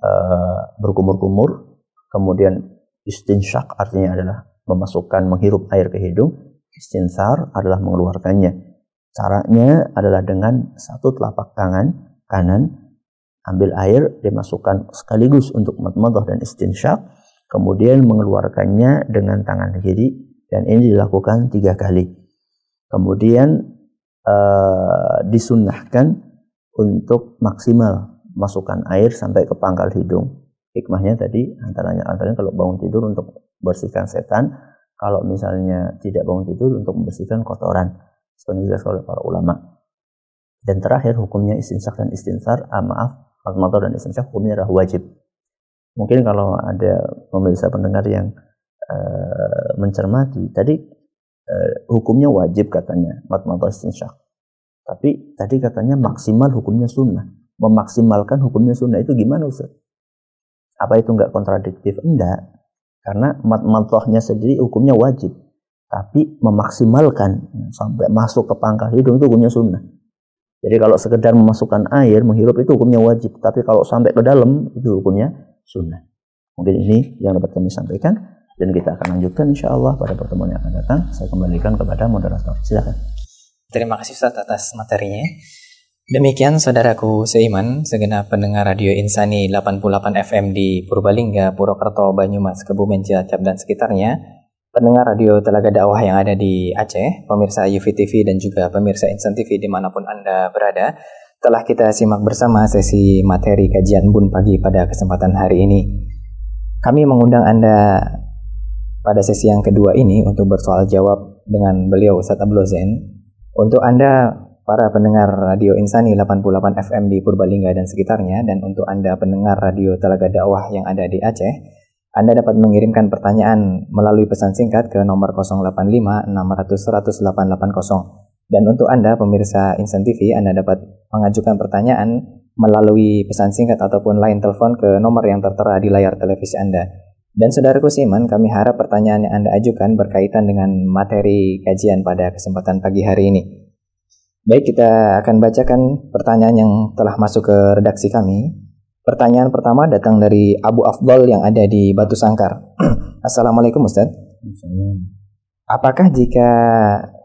uh, berkumur-kumur, kemudian istinsyak artinya adalah memasukkan menghirup air ke hidung, istinsar adalah mengeluarkannya. Caranya adalah dengan satu telapak tangan kanan ambil air dimasukkan sekaligus untuk matmadah dan istinsyak kemudian mengeluarkannya dengan tangan kiri dan ini dilakukan tiga kali kemudian uh, disunnahkan untuk maksimal masukkan air sampai ke pangkal hidung hikmahnya tadi antaranya antaranya kalau bangun tidur untuk bersihkan setan kalau misalnya tidak bangun tidur untuk membersihkan kotoran seperti dijelaskan oleh para ulama. Dan terakhir hukumnya istinsak dan istinsar, ah, maaf, motor dan istinsak hukumnya adalah wajib. Mungkin kalau ada pemirsa pendengar yang uh, mencermati, tadi uh, hukumnya wajib katanya, motor istinsak. Tapi tadi katanya maksimal hukumnya sunnah. Memaksimalkan hukumnya sunnah itu gimana Ustaz? Apa itu enggak kontradiktif? Enggak. Karena mat sendiri hukumnya wajib tapi memaksimalkan sampai masuk ke pangkal hidung itu hukumnya sunnah. Jadi kalau sekedar memasukkan air, menghirup itu hukumnya wajib. Tapi kalau sampai ke dalam, itu hukumnya sunnah. Mungkin ini yang dapat kami sampaikan. Dan kita akan lanjutkan insya Allah pada pertemuan yang akan datang. Saya kembalikan kepada moderator. Silakan. Terima kasih Ustaz atas materinya. Demikian saudaraku seiman, segenap pendengar Radio Insani 88 FM di Purbalingga, Purwokerto, Banyumas, Kebumen, Cilacap, dan sekitarnya pendengar radio Telaga Dakwah yang ada di Aceh, pemirsa UV TV dan juga pemirsa Insan TV di mana pun Anda berada, telah kita simak bersama sesi materi kajian Bun Pagi pada kesempatan hari ini. Kami mengundang Anda pada sesi yang kedua ini untuk bersoal jawab dengan beliau Ustaz Abdul Zain. Untuk Anda para pendengar Radio Insani 88 FM di Purbalingga dan sekitarnya dan untuk Anda pendengar radio Telaga Dakwah yang ada di Aceh, anda dapat mengirimkan pertanyaan melalui pesan singkat ke nomor 085 600 880. Dan untuk Anda pemirsa Insan TV, Anda dapat mengajukan pertanyaan melalui pesan singkat ataupun line telepon ke nomor yang tertera di layar televisi Anda. Dan saudaraku Siman, kami harap pertanyaan yang Anda ajukan berkaitan dengan materi kajian pada kesempatan pagi hari ini. Baik, kita akan bacakan pertanyaan yang telah masuk ke redaksi kami. Pertanyaan pertama datang dari Abu Afdal yang ada di Batu Sangkar. Assalamualaikum Ustaz. Apakah jika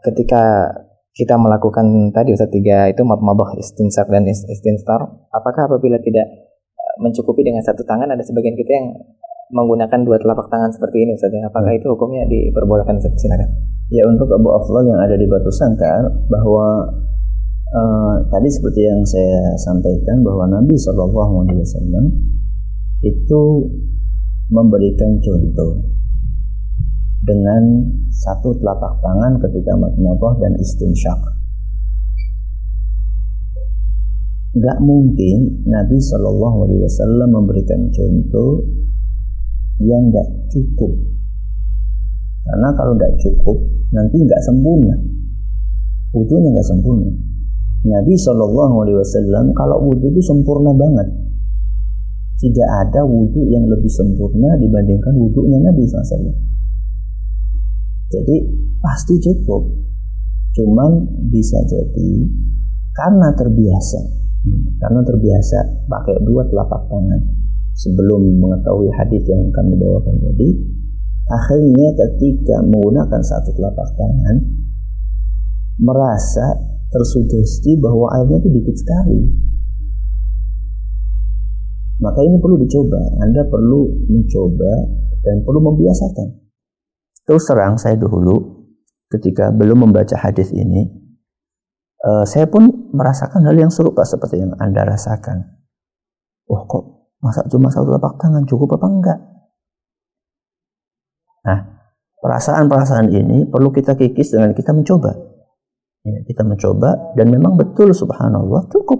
ketika kita melakukan tadi Ustaz tiga itu mabah istinsar dan istinsar, apakah apabila tidak eh, mencukupi dengan satu tangan ada sebagian kita yang menggunakan dua telapak tangan seperti ini Ustaz? Apakah itu hukumnya diperbolehkan Ustaz? Silakan. Ya untuk Abu Afdal yang ada di Batu Sangkar bahwa Uh, tadi seperti yang saya sampaikan bahwa Nabi Shallallahu Alaihi Wasallam itu memberikan contoh dengan satu telapak tangan ketika matnabah dan istinsyak. Gak mungkin Nabi Shallallahu Alaihi Wasallam memberikan contoh yang gak cukup. Karena kalau gak cukup nanti gak sempurna. Wudhunya gak sempurna. Nabi Shallallahu Alaihi Wasallam kalau wudhu itu sempurna banget. Tidak ada wudhu yang lebih sempurna dibandingkan wudhunya Nabi SAW. Jadi pasti cukup. Cuman bisa jadi karena terbiasa, karena terbiasa pakai dua telapak tangan sebelum mengetahui hadis yang kami bawakan tadi, akhirnya ketika menggunakan satu telapak tangan merasa tersugesti bahwa airnya itu dikit sekali. Maka ini perlu dicoba. Anda perlu mencoba dan perlu membiasakan. Terus terang saya dahulu ketika belum membaca hadis ini, uh, saya pun merasakan hal yang serupa seperti yang Anda rasakan. Wah kok masa cuma satu telapak tangan cukup apa enggak? Nah, perasaan-perasaan ini perlu kita kikis dengan kita mencoba. Ya, kita mencoba dan memang betul subhanallah cukup.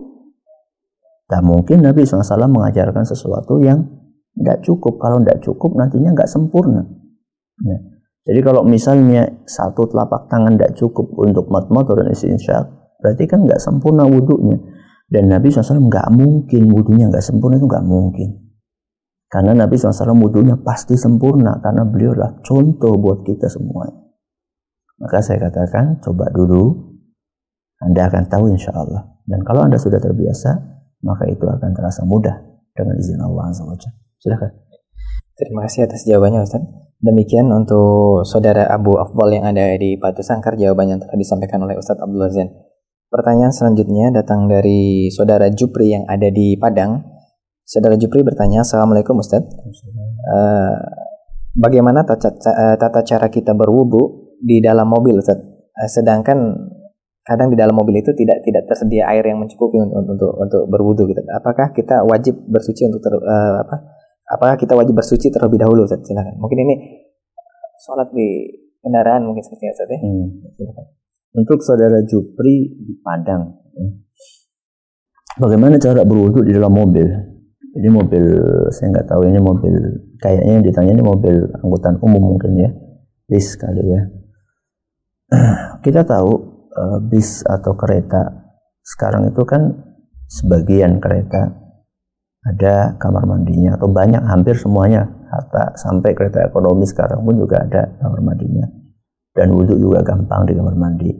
Tak mungkin Nabi SAW mengajarkan sesuatu yang tidak cukup. Kalau tidak cukup nantinya nggak sempurna. Ya. Jadi kalau misalnya satu telapak tangan tidak cukup untuk matmat dan istinsyak, berarti kan nggak sempurna wudhunya. Dan Nabi SAW nggak mungkin wudhunya nggak sempurna itu nggak mungkin. Karena Nabi SAW wudhunya pasti sempurna karena beliau adalah contoh buat kita semua. Maka saya katakan coba dulu, Anda akan tahu insya Allah. Dan kalau Anda sudah terbiasa, maka itu akan terasa mudah dengan izin Allah SWT. Silahkan. Terima kasih atas jawabannya Ustaz. Demikian untuk saudara Abu Afdal yang ada di Batu Sangkar jawaban yang telah disampaikan oleh Ustadz Abdul Zain. Pertanyaan selanjutnya datang dari saudara Jupri yang ada di Padang. Saudara Jupri bertanya, Assalamualaikum Ustadz. Uh, bagaimana tata, eh, tata cara kita berwudu di dalam mobil Ustadz? Uh, sedangkan kadang di dalam mobil itu tidak tidak tersedia air yang mencukupi untuk untuk, untuk berwudu gitu. Apakah kita wajib bersuci untuk ter, uh, apa? apakah kita wajib bersuci terlebih dahulu Ustaz? Silakan. Mungkin ini sholat di kendaraan mungkin seperti itu ya. Hmm. Silakan. Untuk saudara Jupri di Padang, ya. bagaimana cara berwudhu di dalam mobil? Jadi mobil saya nggak tahu ini mobil kayaknya yang ditanya ini mobil angkutan umum mungkin ya, bis kali ya. Kita tahu uh, bis atau kereta. Sekarang itu kan sebagian kereta. Ada kamar mandinya atau banyak hampir semuanya. Hatta sampai kereta ekonomi sekarang pun juga ada kamar mandinya. Dan wudhu juga gampang di kamar mandi.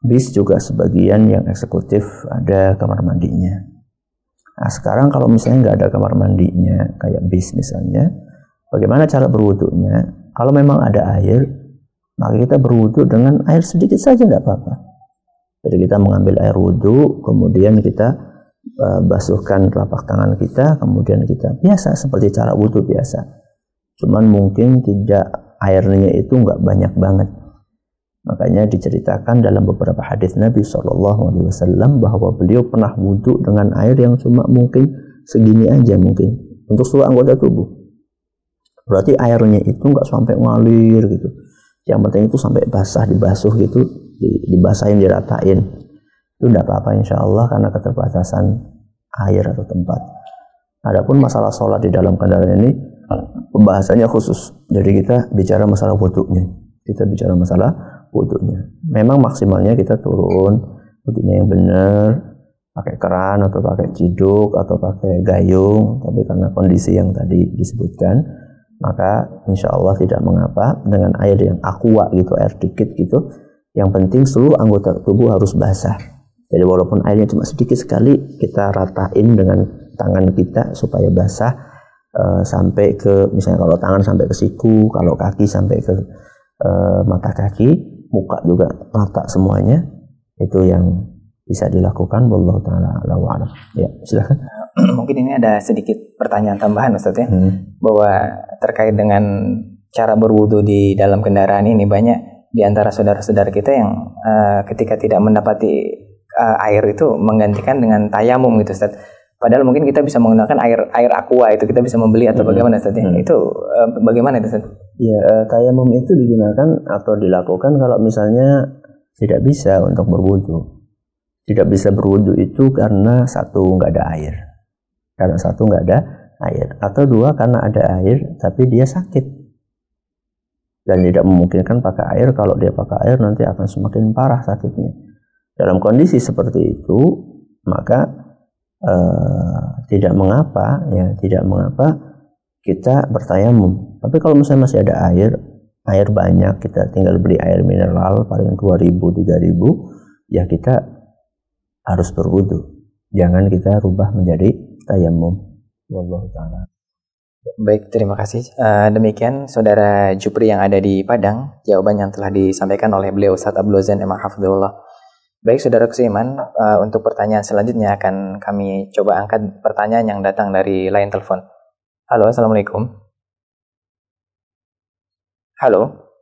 Bis juga sebagian yang eksekutif ada kamar mandinya. Nah sekarang kalau misalnya nggak ada kamar mandinya kayak bis misalnya bagaimana cara berwudhunya? Kalau memang ada air maka kita berwudhu dengan air sedikit saja tidak apa-apa jadi kita mengambil air wudhu kemudian kita uh, basuhkan telapak tangan kita, kemudian kita biasa seperti cara wudhu biasa. Cuman mungkin tidak airnya itu nggak banyak banget. Makanya diceritakan dalam beberapa hadis Nabi Shallallahu Alaihi Wasallam bahwa beliau pernah wudhu dengan air yang cuma mungkin segini aja mungkin untuk seluruh anggota tubuh. Berarti airnya itu nggak sampai ngalir gitu. Yang penting itu sampai basah dibasuh gitu, dibasahin diratain itu tidak apa-apa insya Allah karena keterbatasan air atau tempat. Adapun masalah sholat di dalam kendaraan ini pembahasannya khusus. Jadi kita bicara masalah wudhunya. Kita bicara masalah wudhunya. Memang maksimalnya kita turun wudhunya yang benar, pakai keran atau pakai ciduk atau pakai gayung. Tapi karena kondisi yang tadi disebutkan, maka insya Allah tidak mengapa dengan air yang aqua gitu, air dikit gitu. Yang penting seluruh anggota tubuh harus basah. Jadi walaupun airnya cuma sedikit sekali, kita ratain dengan tangan kita supaya basah uh, sampai ke misalnya kalau tangan sampai ke siku, kalau kaki sampai ke uh, mata kaki, muka juga rata semuanya. Itu yang bisa dilakukan wallahu taala alam. Ya, silakan. Mungkin ini ada sedikit pertanyaan tambahan Ustaz ya. Hmm. Bahwa terkait dengan cara berwudu di dalam kendaraan ini banyak di antara saudara-saudara kita yang uh, ketika tidak mendapati uh, air itu menggantikan dengan tayamum gitu Ustaz. Padahal mungkin kita bisa menggunakan air air aqua itu kita bisa membeli atau hmm. bagaimana Ustaz? Hmm. Itu uh, bagaimana itu Ustaz? Ya, uh, tayamum itu digunakan atau dilakukan kalau misalnya tidak bisa untuk berwudu. Tidak bisa berwudu itu karena satu nggak ada air. Karena satu nggak ada air. Atau dua karena ada air tapi dia sakit. Dan tidak memungkinkan pakai air. Kalau dia pakai air nanti akan semakin parah sakitnya. Dalam kondisi seperti itu, maka uh, tidak mengapa, ya tidak mengapa kita bertayamum. Tapi kalau misalnya masih ada air, air banyak, kita tinggal beli air mineral paling 2000 3000, ya kita harus berwudu. Jangan kita rubah menjadi tayamum. Wallahu taala. Baik, terima kasih. Uh, demikian saudara Jupri yang ada di Padang, jawaban yang telah disampaikan oleh beliau Ustaz Abdul Zain Emang Hafizullah. Baik saudara Kusiman, uh, untuk pertanyaan selanjutnya akan kami coba angkat pertanyaan yang datang dari line telepon. Halo, Assalamualaikum. Halo.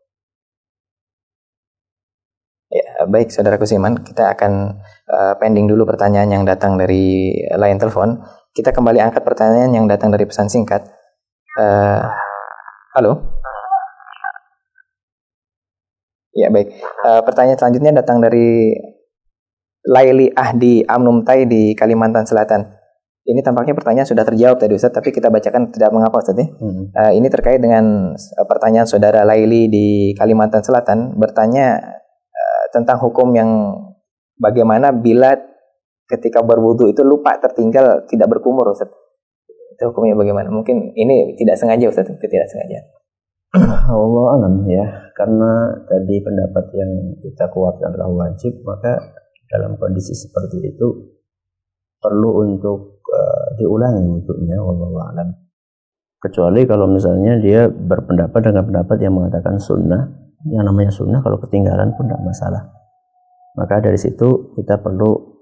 Ya, baik saudara Kusiman, kita akan uh, pending dulu pertanyaan yang datang dari line telepon. Kita kembali angkat pertanyaan yang datang dari pesan singkat. Uh, halo. Ya baik. Uh, pertanyaan selanjutnya datang dari Laili Ahdi Amnumtai di Kalimantan Selatan. Ini tampaknya pertanyaan sudah terjawab tadi Ustaz, tapi kita bacakan tidak mengapa Ustaz ya. Hmm. Uh, ini terkait dengan pertanyaan saudara Laili di Kalimantan Selatan bertanya uh, tentang hukum yang bagaimana bila ketika berwudu itu lupa tertinggal tidak berkumur Ustaz? Itu hukumnya bagaimana? Mungkin ini tidak sengaja Ustaz, itu tidak sengaja. Allah alam ya, karena tadi pendapat yang kita kuatkan adalah wajib, maka dalam kondisi seperti itu perlu untuk uh, diulangi wudhunya, Allah alam. Kecuali kalau misalnya dia berpendapat dengan pendapat yang mengatakan sunnah, yang namanya sunnah kalau ketinggalan pun tidak masalah. Maka dari situ kita perlu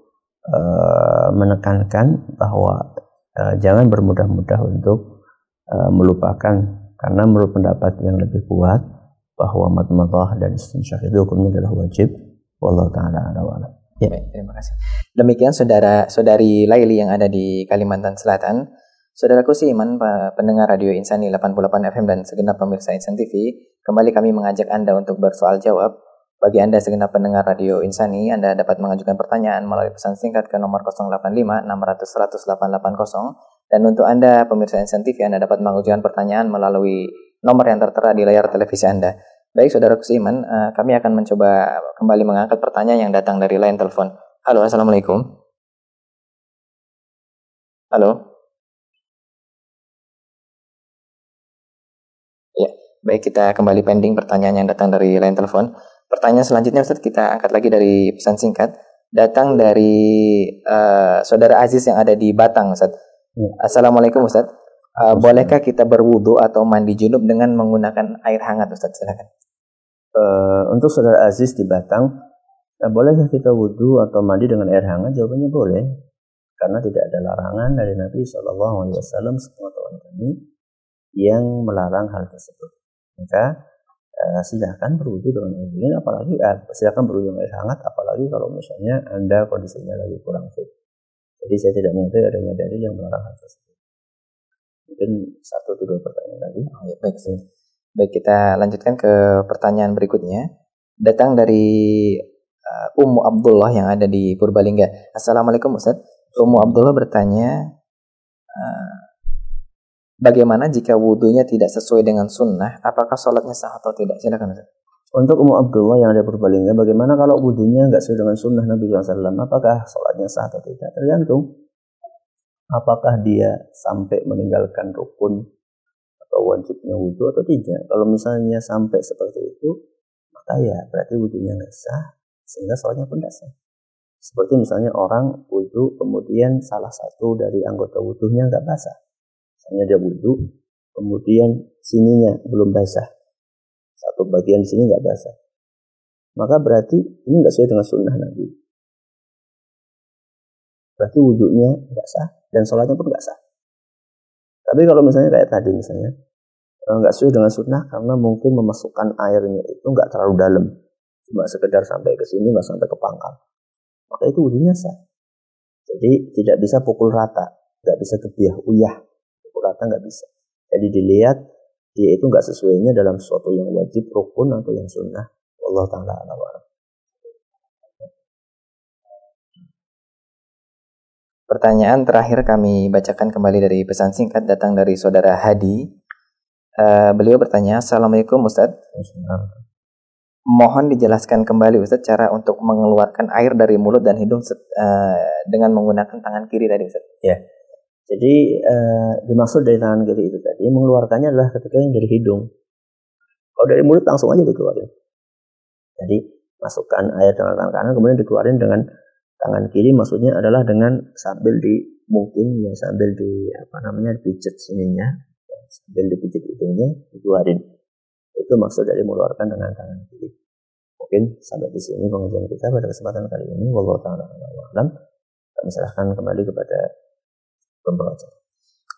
uh, menekankan bahwa uh, jangan bermudah-mudah untuk uh, melupakan karena menurut pendapat yang lebih kuat bahwa matmadah dan istinsyak itu hukumnya adalah wajib. Wallahu taala ala Ya, Baik, terima kasih. Demikian saudara saudari Laili yang ada di Kalimantan Selatan. Saudaraku Iman, pendengar Radio Insani 88 FM dan segenap pemirsa Insan TV, kembali kami mengajak Anda untuk bersoal jawab. Bagi Anda segenap pendengar Radio Insani, Anda dapat mengajukan pertanyaan melalui pesan singkat ke nomor 085 600 880 dan untuk Anda pemirsa Insan TV, Anda dapat mengajukan pertanyaan melalui nomor yang tertera di layar televisi Anda. Baik, saudara Kusiman, uh, kami akan mencoba kembali mengangkat pertanyaan yang datang dari line telepon. Halo, Assalamualaikum. Halo. Ya, baik kita kembali pending pertanyaan yang datang dari line telepon. Pertanyaan selanjutnya Ustaz kita angkat lagi dari pesan singkat. Datang dari uh, saudara Aziz yang ada di Batang Ustaz. Ya. Assalamualaikum Ustaz. Uh, bolehkah kita berwudu atau mandi junub dengan menggunakan air hangat Ustaz? Silakan uh, untuk saudara Aziz di Batang, uh, bolehkah kita wudhu atau mandi dengan air hangat? Jawabannya boleh, karena tidak ada larangan dari Nabi Shallallahu Alaihi Wasallam kami yang melarang hal tersebut. Maka uh, silahkan berwudhu dengan air dingin, apalagi uh, silahkan berwudhu dengan air hangat, apalagi kalau misalnya anda kondisinya lagi kurang fit. Jadi saya tidak mengetahui adanya dalil yang melarang hal tersebut. Mungkin satu atau dua pertanyaan lagi. Oh, ya, baik. Baik, kita lanjutkan ke pertanyaan berikutnya. Datang dari uh, Ummu Abdullah yang ada di Purbalingga. Assalamualaikum Ustaz. Ummu Abdullah bertanya, uh, bagaimana jika wudhunya tidak sesuai dengan sunnah? Apakah sholatnya sah atau tidak? Silakan. Untuk Ummu Abdullah yang ada di Purbalingga, bagaimana kalau wudhunya nggak sesuai dengan sunnah Nabi SAW? Apakah sholatnya sah atau tidak? Tergantung. Apakah dia sampai meninggalkan rukun atau wajibnya wudhu atau tidak. Kalau misalnya sampai seperti itu, maka ya berarti wudhunya nggak sah, sehingga sholatnya pun nggak sah. Seperti misalnya orang wudhu, kemudian salah satu dari anggota wudhunya nggak basah. Misalnya dia wudhu, kemudian sininya belum basah. Satu bagian sini nggak basah. Maka berarti ini nggak sesuai dengan sunnah Nabi. Berarti wudhunya nggak sah dan sholatnya pun nggak sah. Tapi kalau misalnya kayak tadi misalnya eh, nggak sesuai dengan sunnah karena mungkin memasukkan airnya itu nggak terlalu dalam, cuma sekedar sampai ke sini nggak sampai ke pangkal, maka itu wudhunya sah. Jadi tidak bisa pukul rata, nggak bisa kebiah uyah, rata nggak bisa. Jadi dilihat dia itu nggak sesuainya dalam sesuatu yang wajib, rukun atau yang sunnah. Allah taala alam. Pertanyaan terakhir kami bacakan kembali dari pesan singkat datang dari saudara Hadi. Uh, beliau bertanya, Assalamualaikum Ustaz. Mohon dijelaskan kembali Ustaz cara untuk mengeluarkan air dari mulut dan hidung uh, dengan menggunakan tangan kiri tadi Ustaz. Ya. Jadi uh, dimaksud dari tangan kiri itu tadi mengeluarkannya adalah ketika yang dari hidung. Kalau dari mulut langsung aja dikeluarin. Jadi masukkan air dengan tangan kanan kemudian dikeluarin dengan tangan kiri maksudnya adalah dengan sambil di mungkin ya sambil di apa namanya pijet sininya sambil dipijit hidungnya dikeluarin. Itu maksud dari mengeluarkan dengan tangan kiri. Mungkin sampai di sini pengajian kita pada kesempatan kali ini. Wallahu taala alam. Kami serahkan kembali kepada pembaca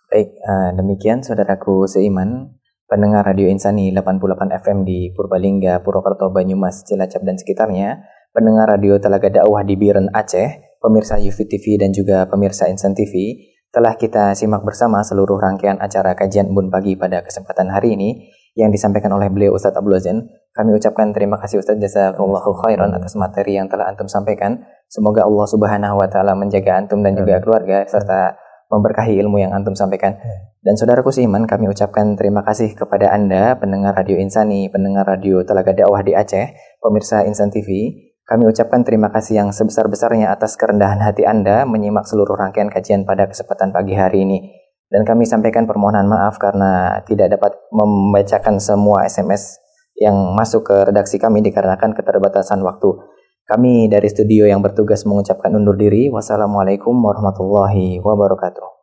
baik uh, demikian saudaraku seiman pendengar Radio Insani 88 FM di Purbalingga, Purwokerto, Banyumas, Cilacap dan sekitarnya pendengar radio Telaga Dakwah di Biren Aceh, pemirsa UFIT TV dan juga pemirsa Insan TV, telah kita simak bersama seluruh rangkaian acara kajian Bun Pagi pada kesempatan hari ini yang disampaikan oleh beliau Ustadz Abdul Azan. Kami ucapkan terima kasih Ustadz Jazakallahu khairan atas materi yang telah antum sampaikan. Semoga Allah Subhanahu wa taala menjaga antum dan juga keluarga serta memberkahi ilmu yang antum sampaikan. Dan saudaraku seiman, kami ucapkan terima kasih kepada Anda, pendengar Radio Insani, pendengar Radio Telaga Dakwah di Aceh, pemirsa Insan TV, Kami ucapkan terima kasih yang sebesar-besarnya atas kerendahan hati Anda menyimak seluruh rangkaian kajian pada kesempatan pagi hari ini. Dan kami sampaikan permohonan maaf karena tidak dapat membacakan semua SMS yang masuk ke redaksi kami dikarenakan keterbatasan waktu. Kami dari studio yang bertugas mengucapkan undur diri. Wassalamualaikum warahmatullahi wabarakatuh.